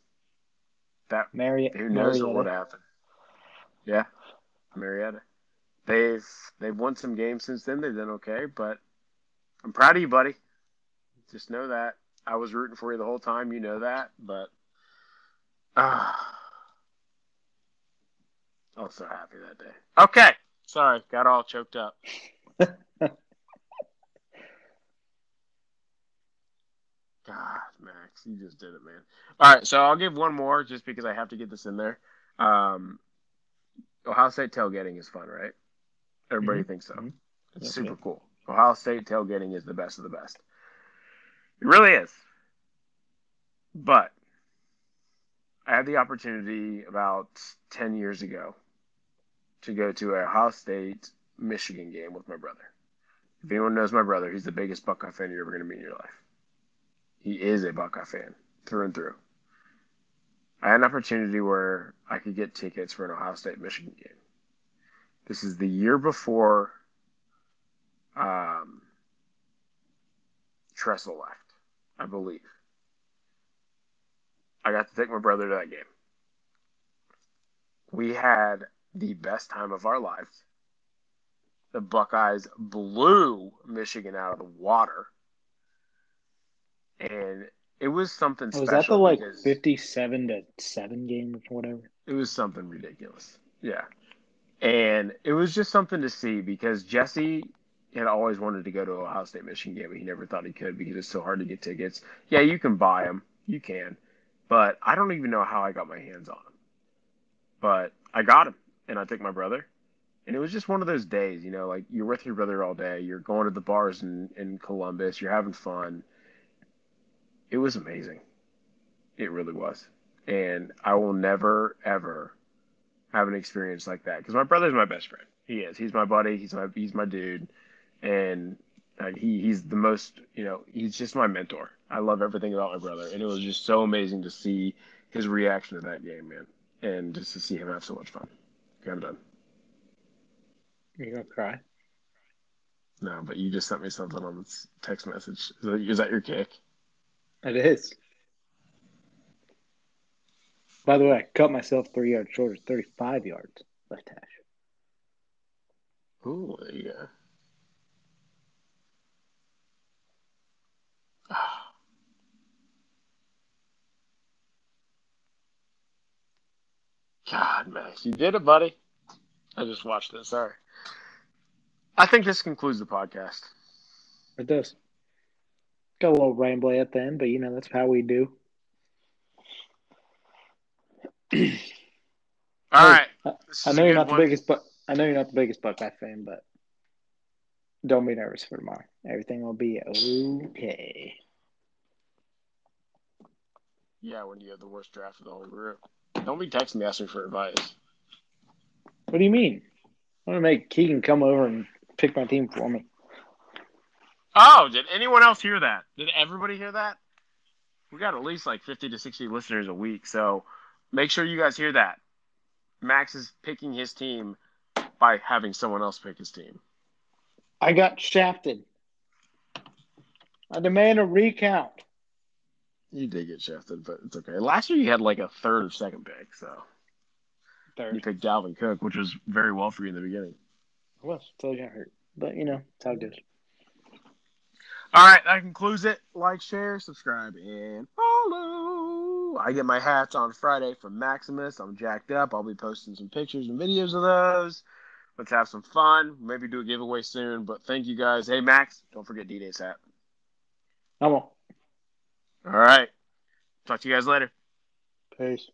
That Marietta. who knows Marietta. what happened. Yeah. Marietta. They've they've won some games since then. They've done okay, but I'm proud of you, buddy. Just know that. I was rooting for you the whole time, you know that, but ah I was so happy that day. Okay. Sorry, got all choked up. God, Max, you just did it, man. All right, so I'll give one more just because I have to get this in there. Um, Ohio State tailgating is fun, right? Everybody thinks so. Mhm. It's Yep, super yep. cool. Ohio State tailgating is the best of the best. It really is. But I had the opportunity about 10 years ago to go to a Ohio State Michigan game with my brother. If anyone knows my brother, he's the biggest Buckeye fan you're ever going to meet in your life. He is a Buckeye fan through and through. I had an opportunity where I could get tickets for an Ohio State Michigan game. This is the year before um, Tressel left, I believe. I got to take my brother to that game. We had the best time of our lives. The Buckeyes blew Michigan out of the water. And it was something oh, special. Was that the like fifty-seven to seven game or whatever? It was something ridiculous. Yeah. And it was just something to see because Jesse had always wanted to go to Ohio State Michigan game, but he never thought he could because it's so hard to get tickets. Yeah, you can buy them. You can. But I don't even know how I got my hands on them. But I got them, and I took my brother. And it was just one of those days, you know, like you're with your brother all day. You're going to the bars in, in Columbus. You're having fun. It was amazing. It really was. And I will never, ever have an experience like that because my brother's my best friend. He is. He's my buddy. He's my he's my dude, and uh, he he's the most you know he's just my mentor. I love everything about my brother, and it was just so amazing to see his reaction to that game, man, and just to see him have so much fun. Okay, I'm done. You gonna cry? No, but you just sent me something on this text message. Is that, is that your kick? It is. By the way, I cut myself three yards short of 35 yards left hash. Ooh, yeah. God, Max, you did it, buddy. I just watched it. Sorry. I think this concludes the podcast. It does. Got a little rambly at the end, but you know that's how we do. All Hey, right. I, I know you're not one. the biggest, but I know you're not the biggest Buckeye fan, but don't be nervous for tomorrow. Everything will be okay. Yeah, when you have the worst draft of the whole group. Don't be texting me asking for advice. What do you mean? I'm gonna make Keegan come over and pick my team for me. Oh, did anyone else hear that? Did everybody hear that? We got at least like 50 to 60 listeners a week, so make sure you guys hear that. Max is picking his team by having someone else pick his team. I got shafted. I demand a recount. You did get shafted, but it's okay. Last year you had like a third or second pick, so third. you picked Dalvin Cook, which was very well for you in the beginning. I was until I got hurt, but you know it's how it goes. All right, that concludes it. Like, share, subscribe, and follow. I get my hats on Friday from Maximus. I'm jacked up. I'll be posting some pictures and videos of those. Let's have some fun. Maybe do a giveaway soon. But thank you guys. Hey, Max, don't forget D Day's hat. I'm on. All right. Talk to you guys later. Peace.